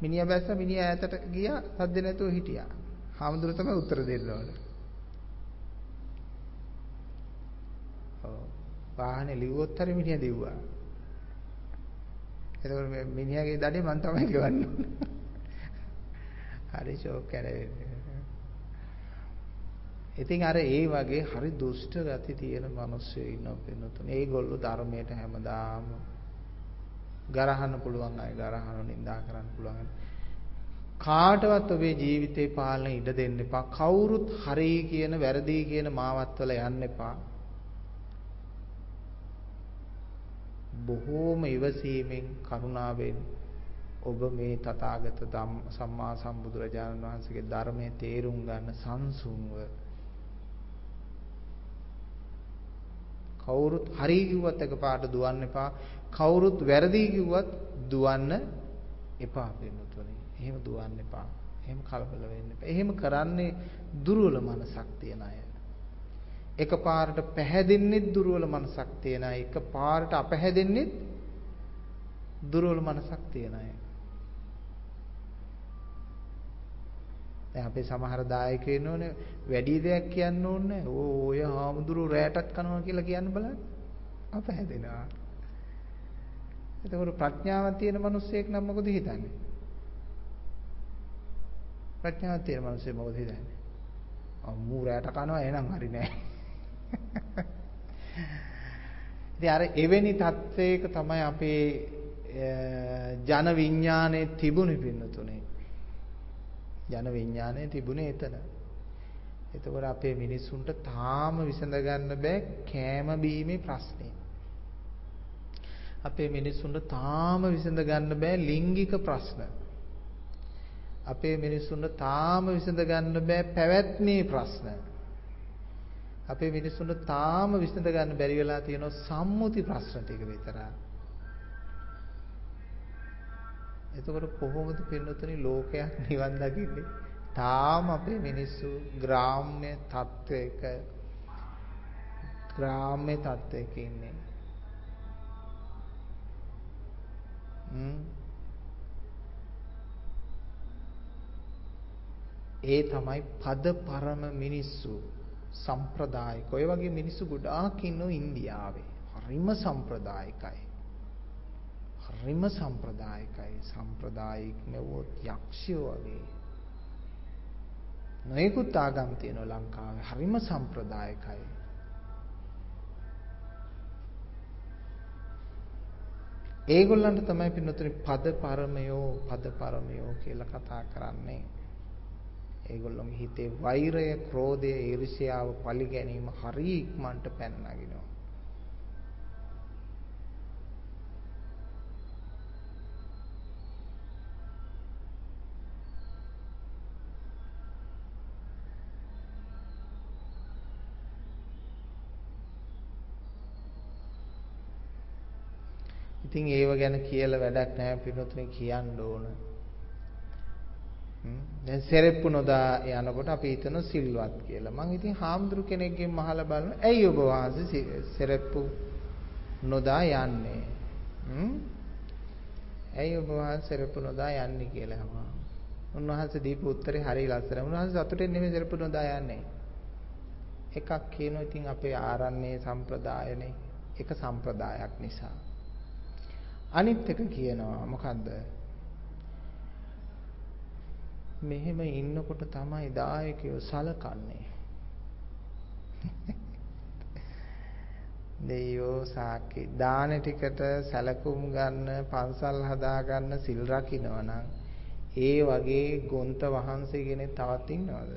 මිනිහා බැස්ස මිනිහා ඈතට ගියා සද්ද නැතුව හිටියා. හාමුදුර තමයි උත්තර දෙන්න ඕන. ඔව්. වාහනේ ලිව්වොත් හරි මිනිහා දිව්වා. එතකොට මිනිහාගේ දඩේ මම තමයි ගෙවන්නේ. හරි ෂෝක් කරේ. ඉතින් අර ඒ වගේ හරි දුෂ්ට ගති තියෙන මිනිස්සු ඉන්නවා පින්නතුනේ. ඒගොල්ලෝ ධර්මයට හැමදාම ගරහන්න පුළුවන් අය ගරහන නිඳා කරන්න පුළුවන්. කාටවත් ඔබේ ජීවිතේ පාලන ඉඩ දෙන්න එපා. කවුරුත් හරි කියන වැරදි කියන මාවත්වල යන්න එපා. බොහෝම ඉවසීමෙන් කරුණාවෙන් ඔබ මේ තථාගත සම්මා සම්බුදුරජාණන් වහන්සේගේ ධර්මයේ තේරුම් ගන්න සංසුන්ව කවුරුත් හරි කිව්වත් එකපාරට දුවන්න එපා. කවුරුත් වැරදි කිව්වත් දුවන්න එපා වෙනුතුනේ. එහෙම දුවන්න එපා. එහෙම කලබල වෙන්න එපා. එහෙම කරන්නේ දුර්වල මනසක් තියන අය. එකපාරට පැහැදෙන්නෙත් දුර්වල මනසක් තියන අය. එකපාරට අපැහැදෙන්නෙත් දුර්වල මනසක් තියන අය. දැන් අපේ සමහර දායකයෝ ඉන්නෝනේ වැඩි දෙයක් කියන්න ඕනේ නැහැ. ඔය හාමුදුරුවෝ රැටත් කනවා කියලා කියන්න බලන්න. අප හැදෙනවා. එතකොට ප්‍රඥාවක් තියෙන මිනිස්සෙක් නම් මොකද හිතන්නේ? ප්‍රඥාවක් තියෙන මිනිස්සෙක් මොකද හිතන්නේ? අම්මු රැට කනවා එහෙනම් හරි නෑ. ඉතින් අර එවැනි තත්වයක තමයි අපේ ජන විඥානයේ තිබුණේ පින්නතුනේ. ජන විඥානයේ තිබුණේ එතන. එතකොට අපේ මිනිස්සුන්ට තාම විසඳ ගන්න බෑ කෑම බීමේ ප්‍රශ්නේ. අපේ මිනිස්සුන්ට තාම විසඳ ගන්න බෑ ලිංගික ප්‍රශ්න. අපේ මිනිස්සුන්ට තාම විසඳ ගන්න බෑ පැවැත්මේ ප්‍රශ්න. අපේ මිනිස්සුන්ට තාම විසඳ ගන්න බැරි වෙලා තියෙන සම්මුති ප්‍රශ්න ටික විතරයි. එතකොට කොහොමද පින්නතුනි ලෝකයක් නිවන් දකින්නේ? තාම අපේ මිනිස්සු ග්‍රාම්‍ය තත්වයක ග්‍රාම්‍ය තත්වයක ඉන්නේ. ඒ තමයි පද පරම මිනිස්සු සම්ප්‍රදායික. ඔය වගේ මිනිස්සු ගොඩාක් ඉන්නෝ ඉන්දියාවේ. හරිම සම්ප්‍රදායිකයි. හරිම සම්ප්‍රදායිකයි. සම්ප්‍රදායික නෙවොත් යක්ෂයෝ වගේ. නොයෙකුත් ආගම් තියෙනවා ලංකාවේ. හරිම සම්ප්‍රදායිකයි. ඒගොල්ලන්ට තමයි පින්නතුනි පද පරමයෝ පද පරමයෝ කියලා කතා කරන්නේ. ඒගොල්ලොන්ගේ හිතේ වෛරය, ක්‍රෝධය, ඊර්ෂ්‍යාව, පලි ගැනීම හරි ඉක්මනට පැන නගිනවා. ඉතින් ඒව ගැන කියලා වැඩක් නැහැ පිටුතුනේ කියන්න ඕන. දැන් සෙරෙප්පු නොදා යනකොට අපි හිතන සිල්වත් කියලා. මං ඉතින් හාමුදුරු කෙනෙක්ගෙන් අහලා බලන ඇයි ඔබ වහන්සේ සෙරෙප්පු නොදා යන්නේ? ඇයි ඔබ වහන්සේ සෙරෙප්පු නොදා යන්නේ කියලා අහනවා. උන්වහන්සේ දීපු උත්තරේ හරිය ලස්සනයි. උන්වහන්සේ සතුටෙන් නෙමෙයි සෙරෙප්පු නොදා යන්නේ. එකක් කියනවා ඉතින් අපේ ආරණ්‍ය සම්ප්‍රදායනේ එක සම්ප්‍රදායක් නිසා. අනිත් එක කියනවා මොකද්ද? මෙහෙම ඉන්නකොට තමයි දායකයෝ සලකන්නේ. දෙයෝ සාකි දාන ටිකට සැලකුම් ගන්න පන්සල් හදා ගන්න සිල් රකින්නවා නම් ඒ වගේ ගොන්ත වහන්සේ කෙනෙක් තවත් ඉන්නවද?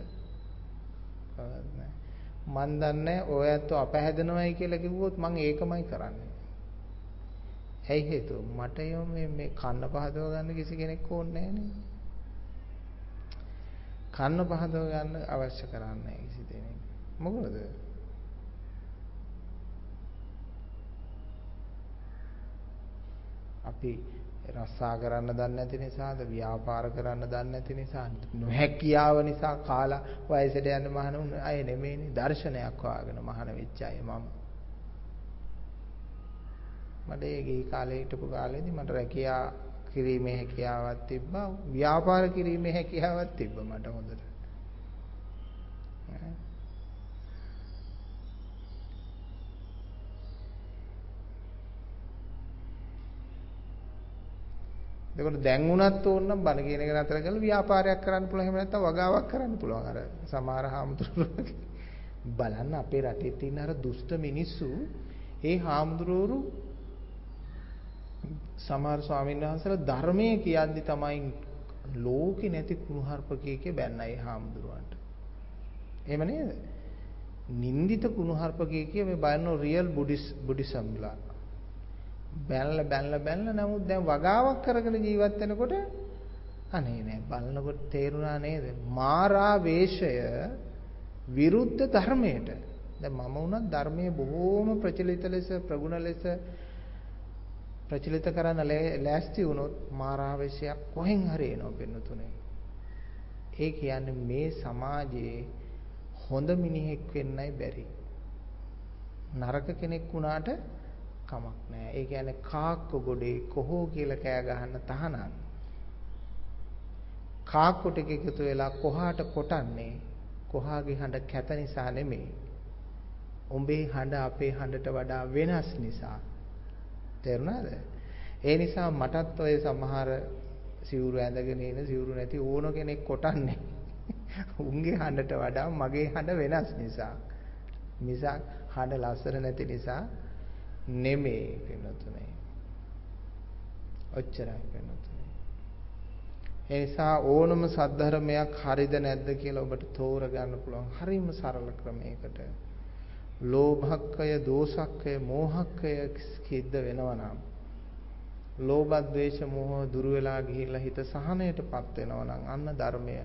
මන් දන්නේ ඔය ඇත්තෝ අපහැදනවයි කියලා කිව්වොත් මං ඒකමයි කරන්නේ. ඇයි හේතුව? මට මේ මේ කන්න පහදව ගන්න කිසි කෙනෙක් ඕනේ නැහැ කන්න පහදව ගන්න අවශ්‍ය කරන්නේ කිසි දෙයක්. මොකද? අපි රස්සා කරන්න දන්නේ නැති නිසාද? ව්‍යාපාර කරන්න දන්නේ නැති නිසා? නොහැකියාව නිසා කාලා වයසට යන මහණුන් අය නෙමෙයිනේ. දර්ශනයක් වාගෙන මහණ වෙච්ච අය මම. මට ඒ ගිහි කාලේ හිටපු කාලේදී මට රැකියා කිරීමේ හැකියාවක් තිබ්බා. ව්‍යාපාර කිරීමේ හැකියාවක් තිබ්බා මට හොඳට. එතකොට දැන් වුණත් ඕනනම් බණ කියන එක නතර කරලා ව්‍යාපාරයක් කරන්න පුළුවන්. එහෙම නැත්නම් වගාවක් කරන්න පුළුවන්. අර සමහර හාමුදුරුවෝ බලන්න අපේ රටේ තියෙන අර දුෂ්ට මිනිස්සු ඒ හාමුදුරුවෝ සමහර ස්වාමීන් වහන්සේලා ධර්මයේ කියද්දි තමයි ලෝකේ නැති කුණුහරුපකයේ බැන්නයි හාමුදුරුවන්ට. එහෙම නේද? නින්දිත කුණුහරුපකයේ කිය මේ බලන රියල් බුද්දිස් බුද්දිසම්ලා. බැනලා බැනලා බැනලා නමුත් දැන් වගාවක් කරගෙන ජීවත් වෙනකොට අනේ නෑ බලනකොට තේරුණා නේද? මාරා වේශය විරුද්ධ ධර්මයට. දැන් මම වුණත් ධර්මයේ බොහෝම ප්‍රචලිත ලෙස ප්‍රගුණ ලෙස ප්‍රචලිත කරන්න ලෑස්ති වුණොත් මාරාවේශයක් කොහෙන් හරි එනවා පින්නතුනේ. ඒ කියන්නේ මේ සමාජයේ හොඳ මිනිහෙක් වෙන්නයි බැරි. නරක කෙනෙක් වුණාට කමක් නැහැ. ඒ කියන්නේ කාක්ක ගොඩේ කොහො කියලා කෑ ගහන්න තහනම්. කාක්කො ටික එකතු වෙලා කොහාට කොටන්නේ? කොහාගේ හඬ කැත නිසා නෙමෙයි. උඹේ හඬ අපේ හඬට වඩා වෙනස් නිසා. තේරුණාද? ඒ නිසා මටත් ඔය සමහර සිවුරු ඇඳගෙන ඉන සිවුරු නැති ඕන කෙනෙක් කොටන්නේ. උන්ගේ හඬට වඩා මගේ හඬ වෙනස් නිසා. මිසක් කඩ ලස්සන නැති නිසා නෙමෙයි පින්නතුනේ. ඔච්චරයි පින්නතුනේ. ඒ නිසා ඕනම සද්ධර්මයක් හරිද නැද්ද කියලා ඔබට තෝරගන්න පුළුවන් හරිම සරල ක්‍රමයකට. ලෝභක්කය, දෝසක්කය, මෝහක්කය සිද්ධ වෙනවා නම් ලෝභ, ද්වේෂ, මෝහ දුරු වෙලා ගිහිල්ලා හිත සහනයටපත් වෙනවා නම් අන්න ධර්මය.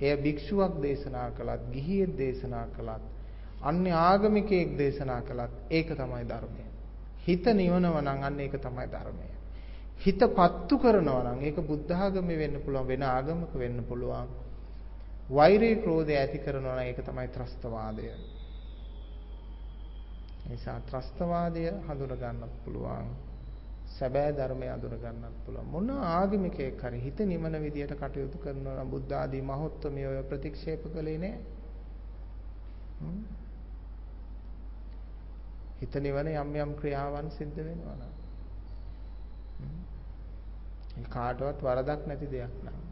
එය භික්ෂුවක් දේශනා කළත්, ගිහියෙක් දේශනා කළත්, අන්‍ය ආගමිකයෙක් දේශනා කළත් ඒක තමයි ධර්මය. හිත නිවනව නම් අන්න ඒක තමයි ධර්මය. හිත පත්තු කරනවා නම් ඒක බුද්ධ ආගමේ වෙන්න පුළුවන් වෙන ආගමක වෙන්න පුළුවන්. වෛරී ක්‍රෝධය ඇති කරනවා නම් ඒක තමයි ත්‍රස්තවාදය. නිසා ත්‍රස්තවාදය හඳුන ගන්නත් පුළුවන්. සැබෑ ධර්මය අඳුර ගන්නත් පුළුවන්. මොන ආගමිකයෙක් හරි හිත නිමන විදියට කටයුතු කරනවා නම් බුද්ධ ආදී මහත්තුමිය ඔය ප්‍රතික්ෂේප කළේ නෑ. හිත නිවන යම් යම් ක්‍රියාවන් සිද්ධ වෙනවා නම්. ඒ කාටවත් වරදක් නැති දෙයක් නෑ.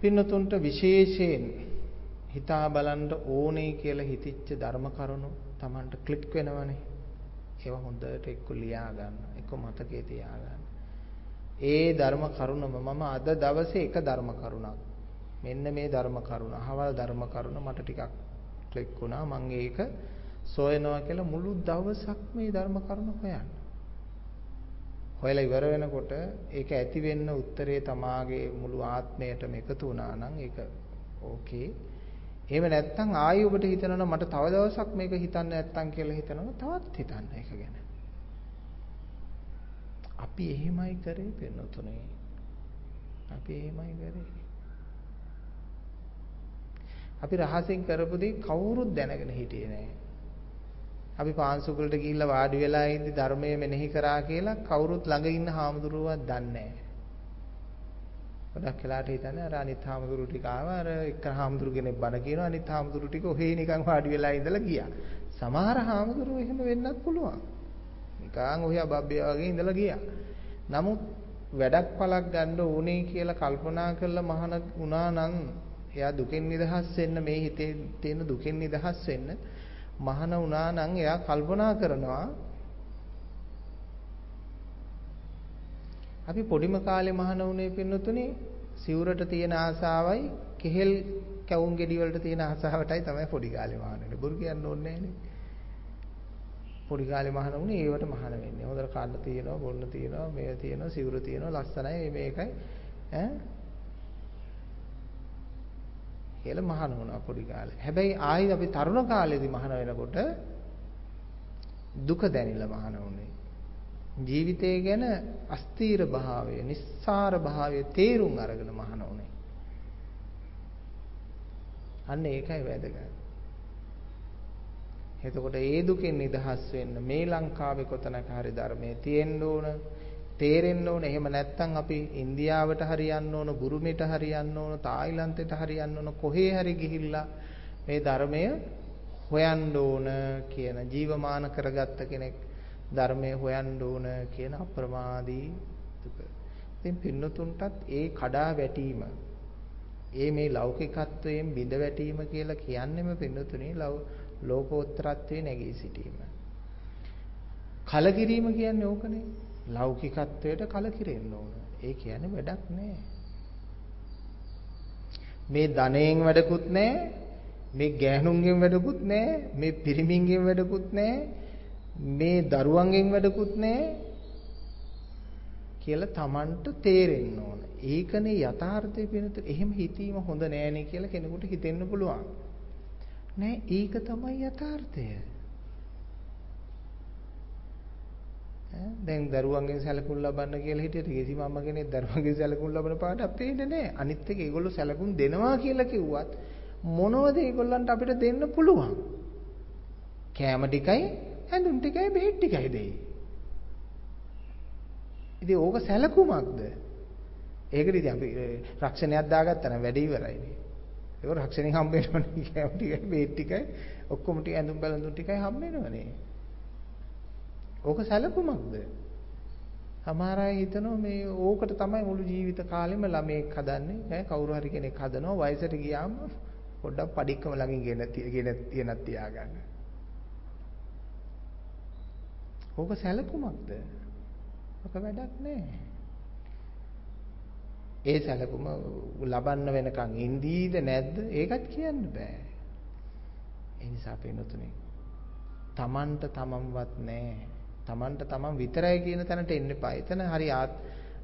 පින්නතුන්ට විශේෂයෙන් හිතා බලන්න ඕනේ කියලා හිතිච්ච ධර්ම කරුණු Tamanට ක්ලික් වෙනවනේ. ඒවා හොඳට එක්ක ලියා ගන්න. එක්ක මතකේ තියා ගන්න. ඒ ධර්ම කරුණම මම අද දවසේ එක ධර්ම කරුණක්. මෙන්න මේ ධර්ම කරුණ. අහවල් ධර්ම කරුණ මට ටිකක් ක්ලික් වුණා. මම ඒක සොයනවා කියලා මුළු දවසක් මේ ධර්ම කරුණ හොයන්න. හොයලා ඉවර වෙනකොට ඒක ඇති වෙන්න උත්තරේ තමාගේ මුළු ආත්මයටම එකතු වුණා නම් ඒක ඕකේ. එහෙම නැත්නම් ආයෙ ඔබට හිතනවා මට තව දවසක් මේක හිතන්න නැත්තම් කියලා හිතනවා තවත් හිතන්න ඒක ගැන. අපි එහෙමයි කරේ පෙන්නතුනේ. අපි එහෙමයි කරේ. අපි රහසින් කරපු දේ කවුරුත් දැනගෙන හිටියේ නෑ. අපි පාන්සුකලට ගිහිල්ලා වාඩි වෙලා ඉඳි ධර්මයේ මෙනෙහි කරා කියලා කවුරුත් ළඟ ඉන්න හාමුදුරුවෝ දන්නේ නෑ. ගොඩක් වෙලාට හිතන්නේ අර අනිත් හාමුදුරු ටික ආවා අර එක හාමුදුරු කෙනෙක් බණ කියනවා අනිත් හාමුදුරු ටික ඔහේ නිකන් වාඩි වෙලා ඉඳලා ගියා. සමහර හාමුදුරු එහෙම වෙන්නත් පුළුවන්. නිකන් ඔහේ අබබ්බේ වගේ ඉඳලා ගියා. නමුත් වැඩක් පළක් ගන්න ඕනේ කියලා කල්පනා කරලා මහාන වුණා නම් එයා දුකෙන් නිදහස් වෙන්න මේ හිතේ තියෙන දුකෙන් නිදහස් වෙන්න මහාන වුණා නම් එයා කල්පනා කරනවා අපි පොඩිම කාලේ මහාන වුණේ පින්නතුනේ සිවුරට තියෙන ආසාවයි කෙහෙල් කැවුම් ගෙඩි වලට තියෙන ආසාවටයි තමයි පොඩි කාලේ මහාන වෙන්නේ. බොරු කියන්න ඕනේ නැහනේ. පොඩි කාලේ මහාන වුණේ ඒවට මහාන වෙන්නේ. හොඳට කන්න තියෙනවා, බොන්න තියෙනවා, මේව තියෙනවා, සිවුර තියෙනවා, ලස්සනයි මේකයි. ඈ කියලා මහාන වුණා පොඩි කාලේ. හැබැයි ආයි අපි තරුණ කාලේදී මහාන වෙනකොට දුක දැනිලා මහාන වුණේ. ජීවිතය ගැන අස්තීර භාවය, නිස්සාර භාවය තේරුම් අරගෙන මහාන උනේ. අන්න ඒකයි වැදගත්. එතකොට ඒ දුකෙන් නිදහස් වෙන්න මේ ලංකාවේ කොතනක හරි ධර්මයේ තියෙන්න ඕන, තේරෙන්න ඕන. එහෙම නැත්නම් අපි ඉන්දියාවට හරියන්න ඕන, බුරුමෙට හරියන්න ඕන, තායිලන්තෙට හරියන්න ඕන, කොහේ හරි ගිහිල්ලා මේ ධර්මය හොයන්න ඕන කියන ජීවමාන කරගත්ත කෙනෙක් ධර්මය හොයන්න ඕන කියන අප්‍රමාදී දුක. ඉතින් පින්නතුන්ටත් ඒ කඩා වැටීම ඒ මේ ලෞකිකත්වයෙන් බිඳ වැටීම කියලා කියන්නේම පින්නතුනේ ලෝකෝත්තරත්වයේ නැගී සිටීම. කලකිරීම කියන්නේ ඕකනේ. ලෞකිකත්වයට කලකිරෙන්න ඕන. ඒ කියන්නේ වැඩක් නෑ. මේ ධනයෙන් වැඩකුත් නෑ. මේ ගෑනුන්ගෙන් වැඩකුත් නෑ. මේ පිරිමින්ගෙන් වැඩකුත් නෑ. මේ දරුවන්ගෙන් වැඩකුත් නැහැ කියලා Tamanට තේරෙන්න ඕන. ඒකනේ යථාර්ථය වෙනත එහෙම හිතීම හොඳ නෑනේ කියලා කෙනෙකුට හිතෙන්න පුළුවන්. නෑ ඒක තමයි යථාර්ථය. දැන් දරුවන්ගෙන් සැලකුම් ලබන්න කියලා හිටියට කිසිම අම්ම කෙනෙක් දරුවන්ගෙන් සැලකුම් ලබන පාඩක් පේන්නේ නැහැ. අනිත් එක ඒගොල්ලෝ සැලකුම් දෙනවා කියලා කිව්වත් මොනවද ඒගොල්ලන්ට අපිට දෙන්න පුළුවන්? කෑම ටිකයි ඇඳුම් ටිකයි බෙහෙත් ටිකයි දෙයි. ඉතින් ඕක සැලකුමක්ද? ඒකට ඉතින් අපි රක්ෂණයක් දාගත්තා නම් වැඩේ ඉවරයිනේ. ඒක රක්ෂණෙන් හම්බ වෙනවනේ කෑම ටිකයි බෙහෙත් ටිකයි ඔක්කොම ටික ඇඳුම් බැලඳුම් ටිකයි හම්බ වෙනවනේ. ඕක සැලකුමක්ද? සමහර අය හිතනවා මේ ඕකට තමයි මුළු ජීවිත කාලෙම ළමෙක් හදන්නේ ඈ කවුරු හරි කෙනෙක් හදනවා වයසට ගියාම පොඩ්ඩක් padikකම ළඟින් ගෙන ගෙන තියනක් තියාගන්න. ඕක සැලකුමක්ද? ඔක වැඩක් නෑ. ඒ සැලකුම ලබන්න වෙනකන් ඉඳීද නැද්ද? ඒකත් කියන්න බෑ. ඒ නිසා පින්නතුනේ තමන්ට තමන්වත් නෑ. තමන්ට තමන් විතරයි කියන තැනට එන්න එපා. එතන හරි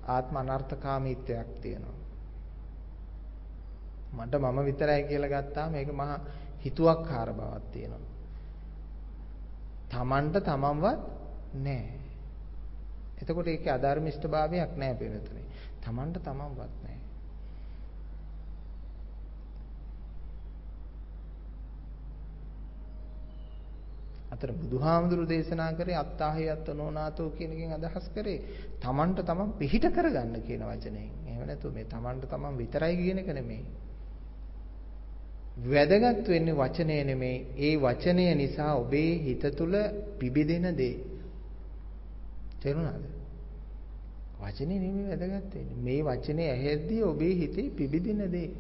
ආත්ම අනර්ථකාමීත්වයක් තියෙනවා. මට මම විතරයි කියලා ගත්තාම මේක මහා හිතුවක්කාර බවක් තියෙනවා. තමන්ට තමන්වත් නෑ. එතකොට ඒකේ අධර්මිෂ්ඨභාවයක් නෑ පිළිතුරේ. තමන්ට තමන්වත් නෑ. අතර බුදුහාමුදුරු දේශනා කරේ අත්තාහි අත්ත නොනාතෝ කියන එකෙන් අදහස් කරේ තමන්ට තමන් පිහිට කරගන්න කියන වචනයෙන්. එහෙම නැතු මේ තමන්ට තමන් විතරයි කියන එක නෙමෙයි. වැදගත් වෙන්නේ වචනය නෙමෙයි. ඒ වචනය නිසා ඔබේ හිත තුළ පිබිදෙන දේ. තේරුණාද? වචනේ නෙමෙයි වැදගත් වෙන්නේ. මේ වචනේ ඇහෙද්දී ඔබේ හිතේ පිබිදින දේ.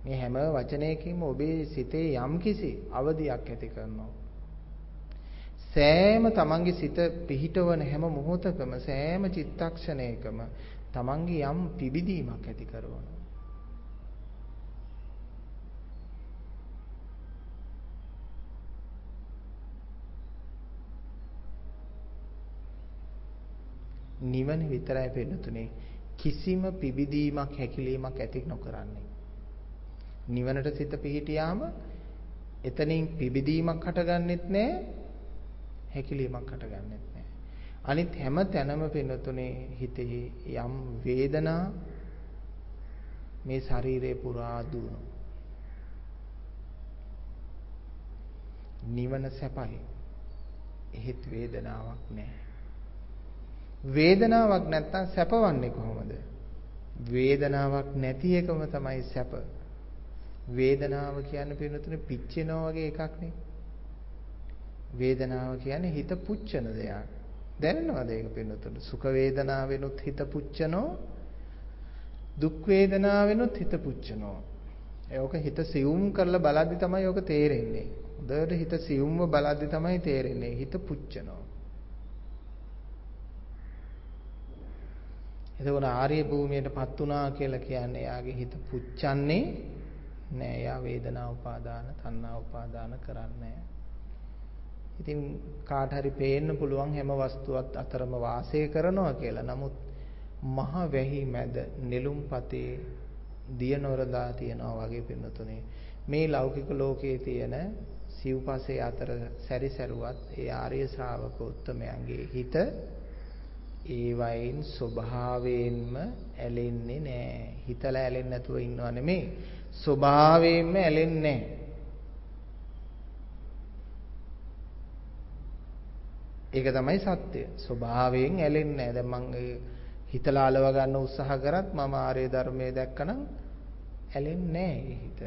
මේ හැම වචනයකින්ම ඔබේ සිතේ යම්කිසි අවදියක් ඇති කරනවා. සෑම තමන්ගේ සිත පිහිටවන හැම මොහොතකම සෑම චිත්තක්ෂණයකම තමන්ගේ යම් පිබිදීමක් ඇති කරනවා. නිවන විතරයි පෙන්නතුනේ කිසිම පිබිදීමක් හැකිලීමක් ඇති නොකරන්නේ. නිවනට සිත පිහිටියාම එතනින් පිබිදීමක් හටගන්නෙත් නැහැ හැකිලීමක් හටගන්නෙත් නැහැ. අනිත් හැම තැනම පෙන්නතුනේ හිතේ යම් වේදනා මේ ශරීරේ පුරා දුවනවා. නිවන සැපයි. එහෙත් වේදනාවක් නැහැ. වේදනාවක් නැත්තම් සැපවන්නේ කොහොමද? වේදනාවක් නැති එකම තමයි සැප. වේදනාව කියන්නේ පින්නතුනේ පිච්චෙනවා වගේ එකක් නේ. වේදනාව කියන්නේ හිත පුච්චන දෙයක්. දැනෙනවද ඒක පින්නතුනේ? සුඛ වේදනාවෙනුත් හිත පුච්චනෝ දුක් වේදනාවෙනුත් හිත පුච්චනෝ. ඒක හිත සියුම් කරලා බලද්දි තමයි ඔක තේරෙන්නේ. හොඳට හිත සියුම්ව බලද්දි තමයි තේරෙන්නේ. හිත පුච්චනෝ. එතකොට ආර්ය භූමියටපත් වුණා කියලා කියන්නේ යාගේ හිත පුච්චන්නේ නෑ. යා වේදනා උපාදාන, තණ්හා උපාදාන කරන්නේ ඉතින් කාට හරි පේන්න පුළුවන් හැම වස්තුවක් අතරම වාසය කරනවා කියලා. නමුත් මහ වැහි මැද නෙළුම්පතේ දිය නොරදා තියනවා වගේ පින්නතුනේ. මේ ලෞකික ලෝකයේ තියෙන සිව්පසේ අතර සැරිසරුවත් ඒ ආර්ය ශ්‍රාවක උත්තමයන්ගේ හිත ඒ වයින් ස්වභාවයෙන්ම ඇලෙන්නේ නැහැ. හිතලා ඇලෙන්නේ නැතුව ඉන්නව නෙමෙයි. ස්වභාවයෙන්ම ඇලෙන්නේ නැහැ. ඒක තමයි සත්‍ය. ස්වභාවයෙන් ඇලෙන්නේ නැහැ. දැන් මම හිතලා අලව ගන්න උත්සාහ කරත් මම ආර්ය ධර්මයේ දැක්කනම් ඇලෙන්නේ නැහැ හිත.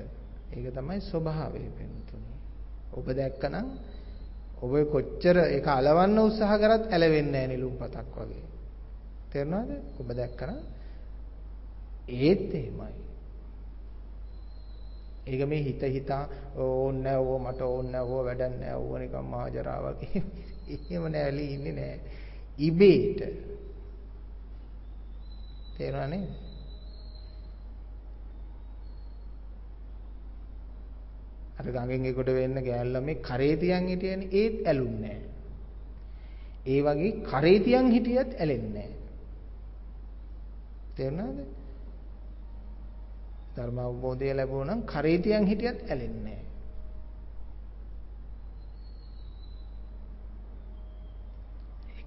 ඒක තමයි ස්වභාවය වෙනුතුනේ. ඔබ දැක්කනම් ඔබ කොච්චර ඒක అలවන්න උත්සාහ කරත් ඇලවෙන්නේ නැහැ නිලුම්පතක් වගේ. තේරෙනවද? ඔබ දැක්කම ඒත් එහෙමයි. ඒක මේ හිත හිතා ඕන්න නැහැ ඕව මට ඕන්න නැහැ ඕව වැඩක් නැහැ ඕව නිකන් මහජරා වගේ. එහෙම නැලී ඉන්නේ නැහැ. ඉබේට. තේරුණා නේද? අර ගඟෙන් එකට වෙන්න ගෑල්ලා මේ කරේ තියන් හිටියනේ ඒත් ඇලුන්නේ ඒ වගේ කරේ තියන් හිටියත් ඇලෙන්නේ තේරුණාද? ධර්ම අවබෝධය ලැබුණා නම් කරේ තියන් හිටියත් ඇලෙන්නේ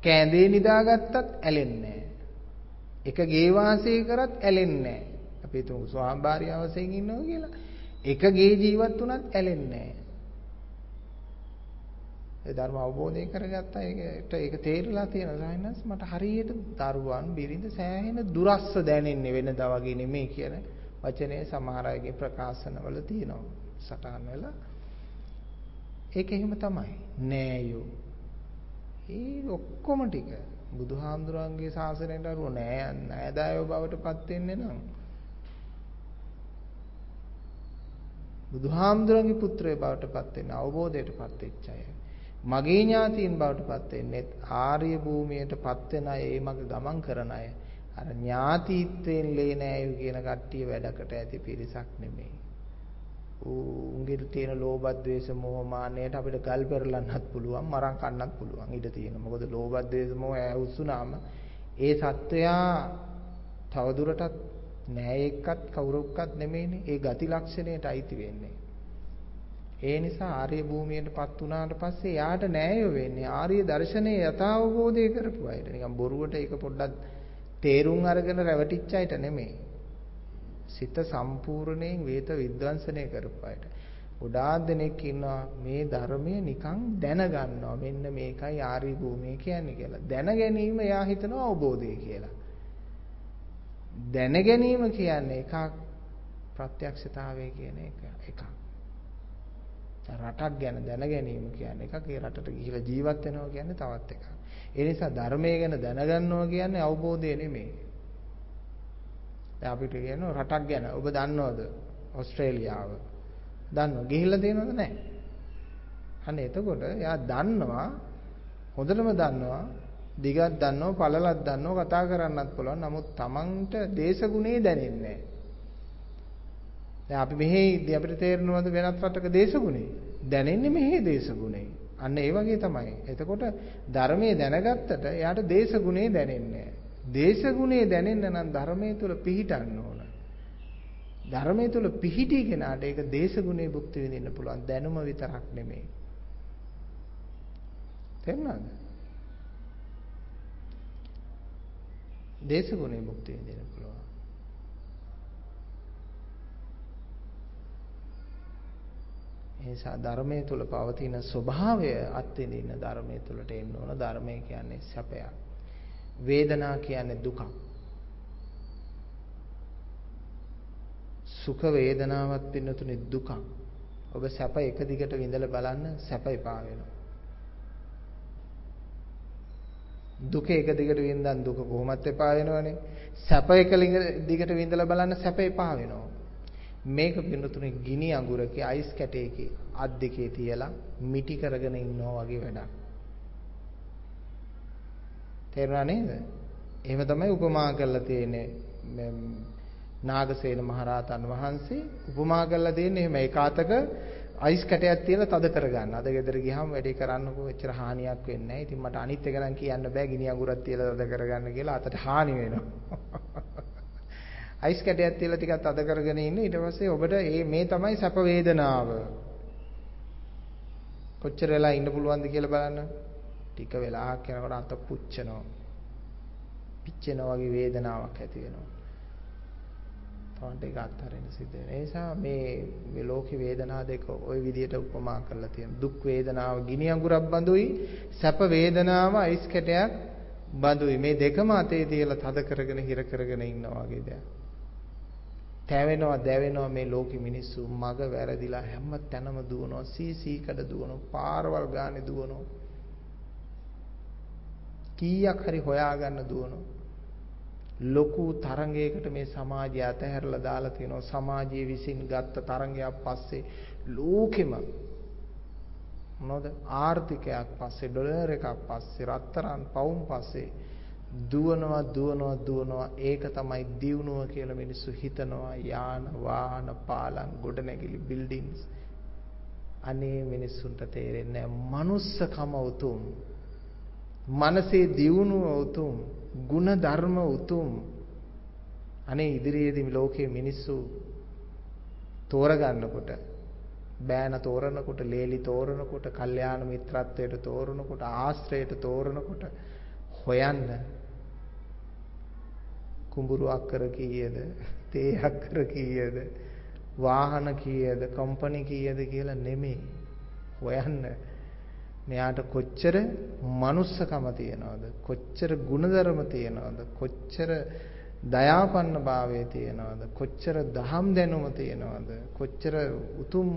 කෑඳේ නිදාගත්තත් ඇලෙන්නේ එක ගේ වාසය කරත් ඇලෙන්නේ අපි තුමු ස්වාම භාර්යාවසෙන් ඉන්නවා කියලා. එක ගේ ජීවත් වුණත් ඇලෙන්නේ ඒ ධර්ම අවබෝධය කරගත්තා. ඒකට ඒක තේරලා තියෙන සායනස් මට හරියට දරුවන් බිරිඳ සෑහෙන දුරස්ස දැනෙන්නේ වෙනදා වගේ නෙමෙයි කියන වචනේ සමහර අයගේ ප්‍රකාශනවල තියෙනවා සටහන් වෙලා ඒක එහෙම තමයි. නෑයෝ. ඒ ඔක්කොම ටික බුදුහාමුදුරන්ගේ ශාසනයට අරුව නෑ නෑදායෝ බවට පත් වෙන්නේ නම් බුදුහාමුදුරන්ගේ පුත්‍රයෝ බවට පත් වෙන අවබෝධයට පත් වෙච්ච අය. මගේ ඥාතීන් බවට පත් වෙන්නේ ආර්ය භූමියට පත් වෙන අය, ඒ මග ගමන් කරන අය. අර ඥාතීත්වයෙන් ලේ නෑයු කියන කට්ටිය වැඩකට ඇති පිරිසක් නෙමෙයි. උන්ගේ තියෙන ලෝභ ද්වේෂ මෝහ මාන්නයට අපිට ගල් පෙරලන්නත් පුළුවන් මරන් කන්නත් පුළුවන් ඉඩ තියෙන. මොකද ලෝභ ද්වේෂ මෝහ ඇවුස්සුනාම ඒ සත්වයා තවදුරටත් නෑ එක්කත් කවුරක්වත් නෙමෙයිනේ. ඒ ගති ලක්ෂණයට අයිති වෙන්නේ. ඒ නිසා ආර්ය භූමියටපත් වුණාට පස්සේ යාට නෑයෝ වෙන්නේ ආර්ය දර්ශනයේ යථාවබෝධය කරපු අයට. නිකන් බොරුවට ඒක පොඩ්ඩක් තේරුම් අරගෙන රැවටිච්ච අයට නෙමෙයි. සිත සම්පූර්ණයෙන් වේත විද්වංශනය කරපු අයට. ගොඩාක් දෙනෙක් ඉන්නවා මේ ධර්මය නිකන් දැනගන්නවා. මෙන්න මේකයි ආර්ය භූමිය කියන්නේ කියලා. දැන ගැනීම එයා හිතනවා අවබෝධය කියලා. දැන ගැනීම කියන්නේ එකක් ප්‍රත්‍යක්ෂතාවය කියන එක එකක්. රටක් ගැන දැන ගැනීම කියන්නේ එකක්. ඒ රටට ගිහිලා ජීවත් වෙනවා කියන්නේ තවත් එකක්. ඒ නිසා ධර්මයේ ගැන දැනගන්නවා කියන්නේ අවබෝධය නෙමෙයි. දැන් අපිට කියනවා රටක් ගැන ඔබ දන්නවද? ඕස්ට්‍රේලියාව. දන්නව. ගිහිල්ලා තියෙනවද නැහැ. අන්න එතකොට එයා දන්නවා හොඳටම දන්නවා දිගක් දන්නව පළලක් දන්නව කතා කරන්නත් පුළුවන්. නමුත් Tamanට දේශගුණේ දැනෙන්නේ දැන් අපි මෙහි අපිට තේරෙනවද වෙනත් රටක දේශගුණේ? දැනෙන්නේ මෙහි දේශගුණේ. අන්න ඒ වගේ තමයි. එතකොට ධර්මයේ දැනගත්තට එයාට දේශගුණේ දැනෙන්නේ දේශගුණේ දැනෙන්න නම් ධර්මයේ තුල පිහිටන්න ඕන. ධර්මයේ තුල පිහිටි කෙනාට ඒක දේශගුණේ භුක්ති විඳින්න පුළුවන්. දැනුම විතරක් නෙමෙයි. තේරුණාද? දේශගුණේ භුක්ති විඳින්න පුළුවන්. නිසා ධර්මයේ තුල පවතින ස්වභාවය අත්විඳින්න ධර්මයේ තුලට එන්න ඕන. ධර්මය කියන්නේ සැපයක්. වේදනා කියන්නේ දුකක්. සුඛ වේදනාවත් පින්නතුනේ දුකක්. ඔබ සැප එක දිගට විඳලා බලන්න සැප එපා වෙනවා. දුක එක දිගට වින්දන් දුක කොහොමත් එපා වෙනවනේ. සැප එක දිගට විඳලා බලන්න සැප එපා වෙනවා. මේක පින්නතුනේ ගිනි අඟුරකේ අයිස් කැටයකේ අත් දෙකේ තියලා මිටි කරගෙන ඉන්නවා වගේ වැඩක්. තේරුණා නේද? එහෙම තමයි උපමා කරලා තියෙන්නේ නාගසේන මහරහතන් වහන්සේ උපමා කරලා තියෙන්නේ එහෙම ඒකාතක අයිස් කැටයක් තියලා තද කරගන්න. අද ගෙදර ගියාම වැඩේ කරන්නකෝ එච්චර හානියක් වෙන්නේ නැහැ. ඉතින් මට අනිත් එක නම් කියන්න බෑ ගිනි අඟුරක් තියලා තද කරගන්න කියලා අතට හානි වෙනවා. අයිස් කැටයක් තියලා ටිකක් අද කරගෙන ඉන්න ඊට පස්සේ ඔබට මේ මේ තමයි සැප වේදනාව. කොච්චර වෙලා ඉන්න පුළුවන්ද කියලා බලන්න. ටික වෙලාවක් යනකොට අත පුච්චනවා. පිච්චෙනා වගේ වේදනාවක් ඇති වෙනවා. තවන්ට ඒක අත්හරින්න සිද්ධ වෙනවා. ඒ නිසා මේ මේ ලෝකේ වේදනා දෙක ওই විදිහට උපමා කරලා තියෙනවා. දුක් වේදනාව ගිනි අඟුරක් බඳුයි, සැප වේදනාව අයිස් කැටයක් බඳුයි. මේ දෙකම අතේ තියලා තද කරගෙන හිර කරගෙන ඉන්නවා වගේ දෙයක්. තැවෙනවා දැවෙනවා මේ ලෝකෙ මිනිස්සු මග වැරදිලා හැම තැනම දුවනවා සීසී කඩ දුවනවා පාරවල් ගානේ දුවනවා. කීයක් හරි හොයාගන්න දුවනවා. ලොකු තරංගයකට මේ සමාජය අතහැරලා දාලා තියෙනවා. සමාජයේ විසින් ගත්ත තරංගයක් පස්සේ ලෝකෙම මොනවද? ආර්ථිකයක් පස්සේ ඩොලර් එකක් පස්සේ රත්තරන් පවුම් පස්සේ දුවනවා දුවනවා දුවනවා. ඒක තමයි දියුණුව කියලා මිනිස්සු හිතනවා. යාන වාහන පාලම් ගොඩනැගිලි බිල්ඩින්ග්ස් අනේ මිනිස්සුන්ට තේරෙන්නේ මනුස්සකම උතුම්. මනසේ දියුණුව උතුම්. ගුණ ධර්ම උතුම්. අනේ ඉදිරියේදී ලෝකයේ මිනිස්සු තෝරගන්නකොට බෑන තෝරනකොට ලේලි තෝරනකොට කල්යාණ මිත්‍රත්වයට තෝරනකොට ආශ්‍රයයට තෝරනකොට හොයන්න කුඹුරු අක්කර කීයද? තේ අක්කර කීයද? වාහන කීයද? කම්පැනි කීයද කියලා නෙමෙයි. හොයන්න. මෙයාට කොච්චර manussකම තියනවද? කොච්චර ಗುಣධර්ම තියනවද? කොච්චර දයාපන්න භාවය තියනවද? කොච්චර දහම් දැනුම තියනවද? කොච්චර උතුම්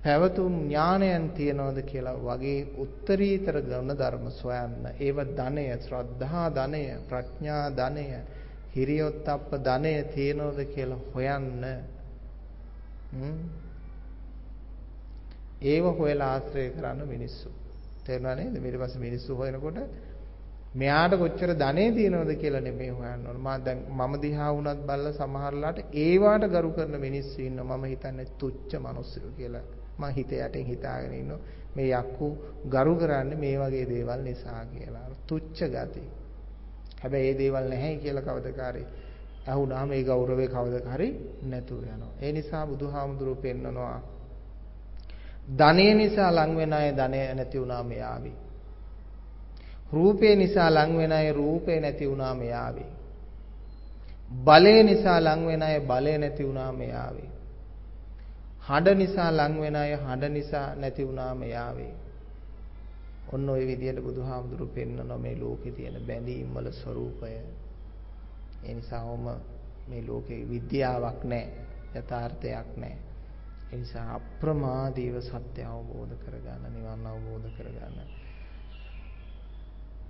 පැවතුම් ඥානයන් තියනවද කියලා වගේ උත්තරීතර ගුණ ධර්ම සොයන්න. ඒව ධනය, ශ්‍රද්ධා ධනය, ප්‍රඥා ධනය, හිරියොත්ප්ප ධනය තියනවද කියලා හොයන්න. ඒව හොයලා ආශ්‍රය කරන මිනිස්සු. තේරුණා නේද? ඊට පස්සේ මිනිස්සු හොයනකොට මෙයාට කොච්චර ධනෙ තියෙනවද කියලා නෙමෙයි හොයන්න ඕන. මම දැන් මම දිහා වුණත් බල්ලා සමහරලාට ඒවාට ගරු කරන මිනිස්සු ඉන්නවා. මම හිතන්නේ තුච්ච මිනිස්සු කියලා. මම හිත යටින් හිතාගෙන ඉන්නවා. මේ යක්කු ගරු කරන්නේ මේ වගේ දේවල් නිසා කියලා. තුච්ච ගති. හැබැයි ඒ දේවල් නැහැයි කියලා කවදකාරී අහුණාම ඒ ගෞරවේ කවදකාරී නැතුව යනවා. ඒ නිසා බුදුහාමුදුරුවෝ පෙන්නනවා ධනෙ නිසා ලං වෙන අය ධනෙ නැති වුණාම යාවි. රූපේ නිසා ලං වෙන අය රූපේ නැති වුණාම යාවි. බලය නිසා ලං වෙන අය බලය නැති වුණාම යාවි. හඬ නිසා ලං වෙන අය හඬ නිසා නැති වුණාම යාවේ. ඔන්න ඔය විදිහට බුදුහාමුදුරු පෙන්වන මේ ලෝකේ තියෙන බැඳීම් වල ස්වરૂපය. ඒ නිසාම මේ ලෝකේ විද්‍යාවක් නැහැ, යථාර්ථයක් නැහැ. ඒ නිසා අප්‍රමාදීව සත්‍ය අවබෝධ කරගන්න, නිවන් අවබෝධ කරගන්න.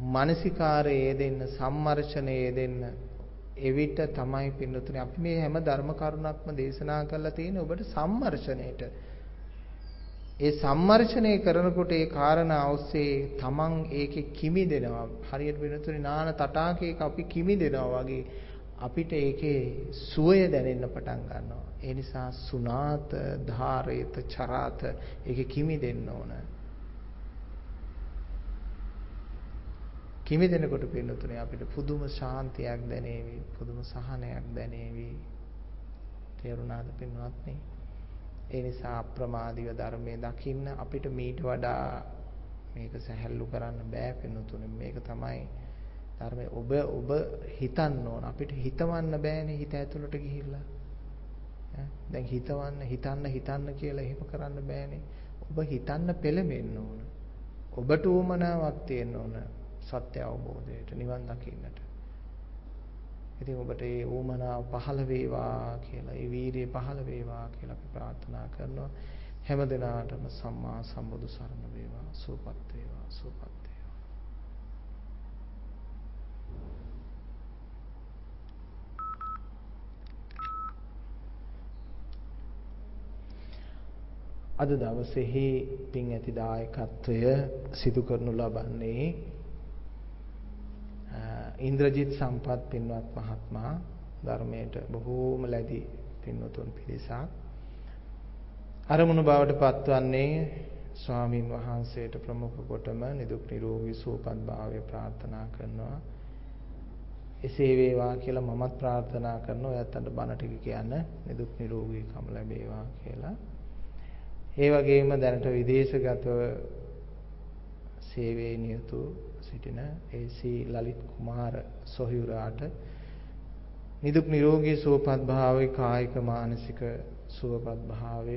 මානසිකාරයේ දෙන්න, සම්මර්ෂණයේ දෙන්න එවිට තමයි පින්නතුනේ අපි මේ හැම ධර්ම කරුණක්ම දේශනා කරලා තියෙන්නේ ඔබට සම්මර්ෂණයට. ඒ සම්මර්ෂණය කරනකොට ඒ කාරණා ඔස්සේ තමන් ඒකේ කිමිදෙනවා. හරියට පින්නතුනේ නාන තටාකයක අපි කිමිදෙනවා වගේ අපිට ඒකේ සුවය දැනෙන්න පටන් ගන්නවා. ඒ නිසා සුනාත ධාරේත චරාත ඒකේ කිමිදෙන්න ඕන. කිමිදෙනකොට පින්නතුනේ අපිට පුදුම ශාන්තියක් දැනේවි පුදුම සහනයක් දැනේවි තේරුණාද පින්වත්නි ඒ නිසා අප්‍රමාදීව ධර්මයේ දකින්න අපිට මීට වඩා මේක සැහැල්ලු කරන්න බෑ පින්නතුනේ මේක තමයි ධර්මයේ ඔබ ඔබ හිතන්න ඕන. අපිට හිතවන්න බෑනේ හිත ඇතුළට ගිහිල්ලා. දැන් හිතවන්න හිතන්න හිතන්න කියලා එහෙම කරන්න බෑනේ. ඔබ හිතන්න පෙළඹෙන්න ඕන. ඔබට උවමනාවක් තියෙන්න ඕන. සත්‍ය අවබෝධයට නිවන් දකින්නට. ඉතින් ඔබට ඒ ඌමනාව පහළ වේවා කියලා, ඒ වීරිය පහළ වේවා කියලා අපි ප්‍රාර්ථනා කරනවා. හැම දිනාටම සම්මා සම්බුදු සරණ වේවා, සුවපත් වේවා, සුවපත් වේවා. අද දවසේහි පින් ඇති දායකත්වය සිදු කරනු ලබන්නේ ඉන්ද්‍රජිත් සම්පත් පින්වත් මහත්මයා ධර්මයට බොහෝම ලැබි පින්වතුන් පිරිසක්. අරමුණු බවට පත්වන්නේ ස්වාමින් වහන්සේට ප්‍රමුඛ කොටම නිදුක් නිරෝගී සුවපත් භාවය ප්‍රාර්ථනා කරනවා. එසේ වේවා කියලා මමත් ප්‍රාර්ථනා කරනවා. ඔයත් බණ ටික කියන්න නිදුක් නිරෝගීකම ලැබේවා කියලා. ඒ වගේම දැනට විදේශගතව සේවයේ නියුතු සිටින ඒ.සී. ලලිත් කුමාර සොහියුරාට නිදුක් නිරෝගී සුවපත් භාවයේ කායික මානසික සුවපත් භාවය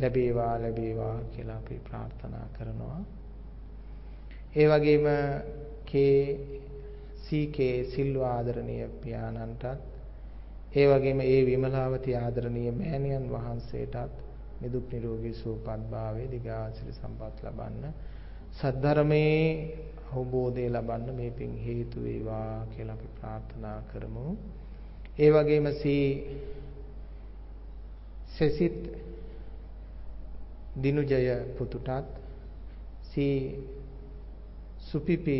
ලැබේවා ලැබේවා කියලා අපි ප්‍රාර්ථනා කරනවා. ඒ වගේම කේ සී.කේ සිල්වා ආදරණීය පියාණන්ටත් ඒ වගේම ඒ විමලාවති ආදරණීය මෑණියන් වහන්සේටත් නිදුක් නිරෝගී සුවපත් භාවයේ දිගාසිරි සම්පත් ලබන්න සද්ධර්මයේ අවබෝධය ලබන්න මේ පින් හේතු වේවා කියලා අපි ප්‍රාර්ථනා කරමු. ඒ වගේම සී සෙසිත් දිනුජය පුතුටත් සී සුපිපි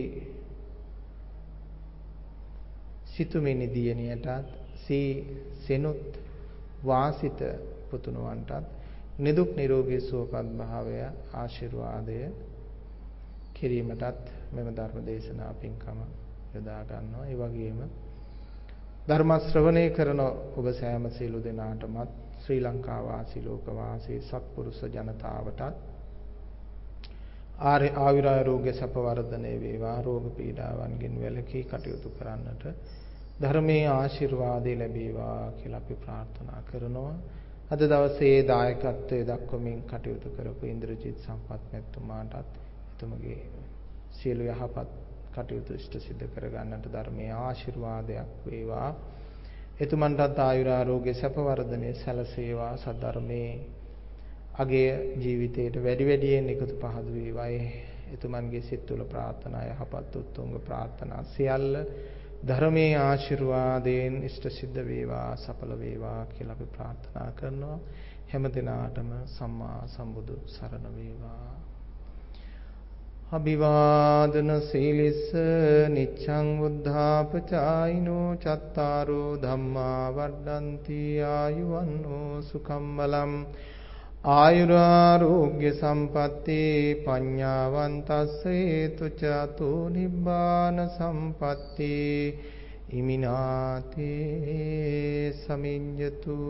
සිතුමිනි දියණියටත් සී සෙනුත් වාසිත පුතුණුවන්ටත් නිදුක් නිරෝගී සුවපත් භාවය ආශිර්වාදය කිරීමටත් මෙම ධර්ම දේශනා පින්කම යොදා ගන්නවා. ඒ වගේම ධර්ම ශ්‍රවණය කරන ඔබ සෑම සියලු දෙනාටමත් ශ්‍රී ලංකා වාසී ලෝක වාසී සත්පුරුෂ ජනතාවටත් ආර්ය ආයුරාෝග්‍ය සප වර්ධනයේ වේවා රෝග පීඩාවන්ගෙන් වැළකී කටයුතු කරන්නට ධර්මයේ ආශිර්වාදය ලැබේවා කියලා අපි ප්‍රාර්ථනා කරනවා. අද දවසේ දායකත්වයේ දක්වමින් කටයුතු කරපු ඉන්ද්‍රජිත් සම්පත් මෙතුමාටත් එතුමගේ සියලු යහපත් කටයුතු ඉෂ්ට සිද්ධ කර ගන්නට ධර්මයේ ආශිර්වාදයක් වේවා. එතුමන්ටත් ආයුර ආරෝග්‍ය සැප වර්ධනයේ සැලසේවා. සද්ධර්මයේ අගේ ජීවිතයට වැඩි වැඩියෙන් එකතු පහදු වේවායි. එතුමන්ගේ සිත් තුළ ප්‍රාර්ථනා යහපත් උතුම්ග ප්‍රාර්ථනා සියල්ල ධර්මයේ ආශිර්වාදයෙන් ඉෂ්ට සිද්ධ වේවා සඵල වේවා කියලා අපි ප්‍රාර්ථනා කරනවා. හැම දිනාටම සම්මා සම්බුදු සරණ වේවා. අභිවාදන සීලිස්ස නිච්ඡං උද්ධාපචායිනෝ චත්තාරෝ ධම්මා වඩ්ඩಂತಿ ආයුවන්නෝ සුඛම් බලම් ආයුරාෝග්‍ය සම්පatti පඤ්ඤාවන්තස්ස හේතු චතු නිබ්බාන සම්පatti ඉමිනාතේ සමිඤ්ඤතු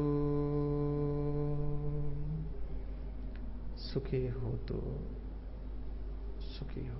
සුඛී හෝතු සුඛී හෝතු සුඛී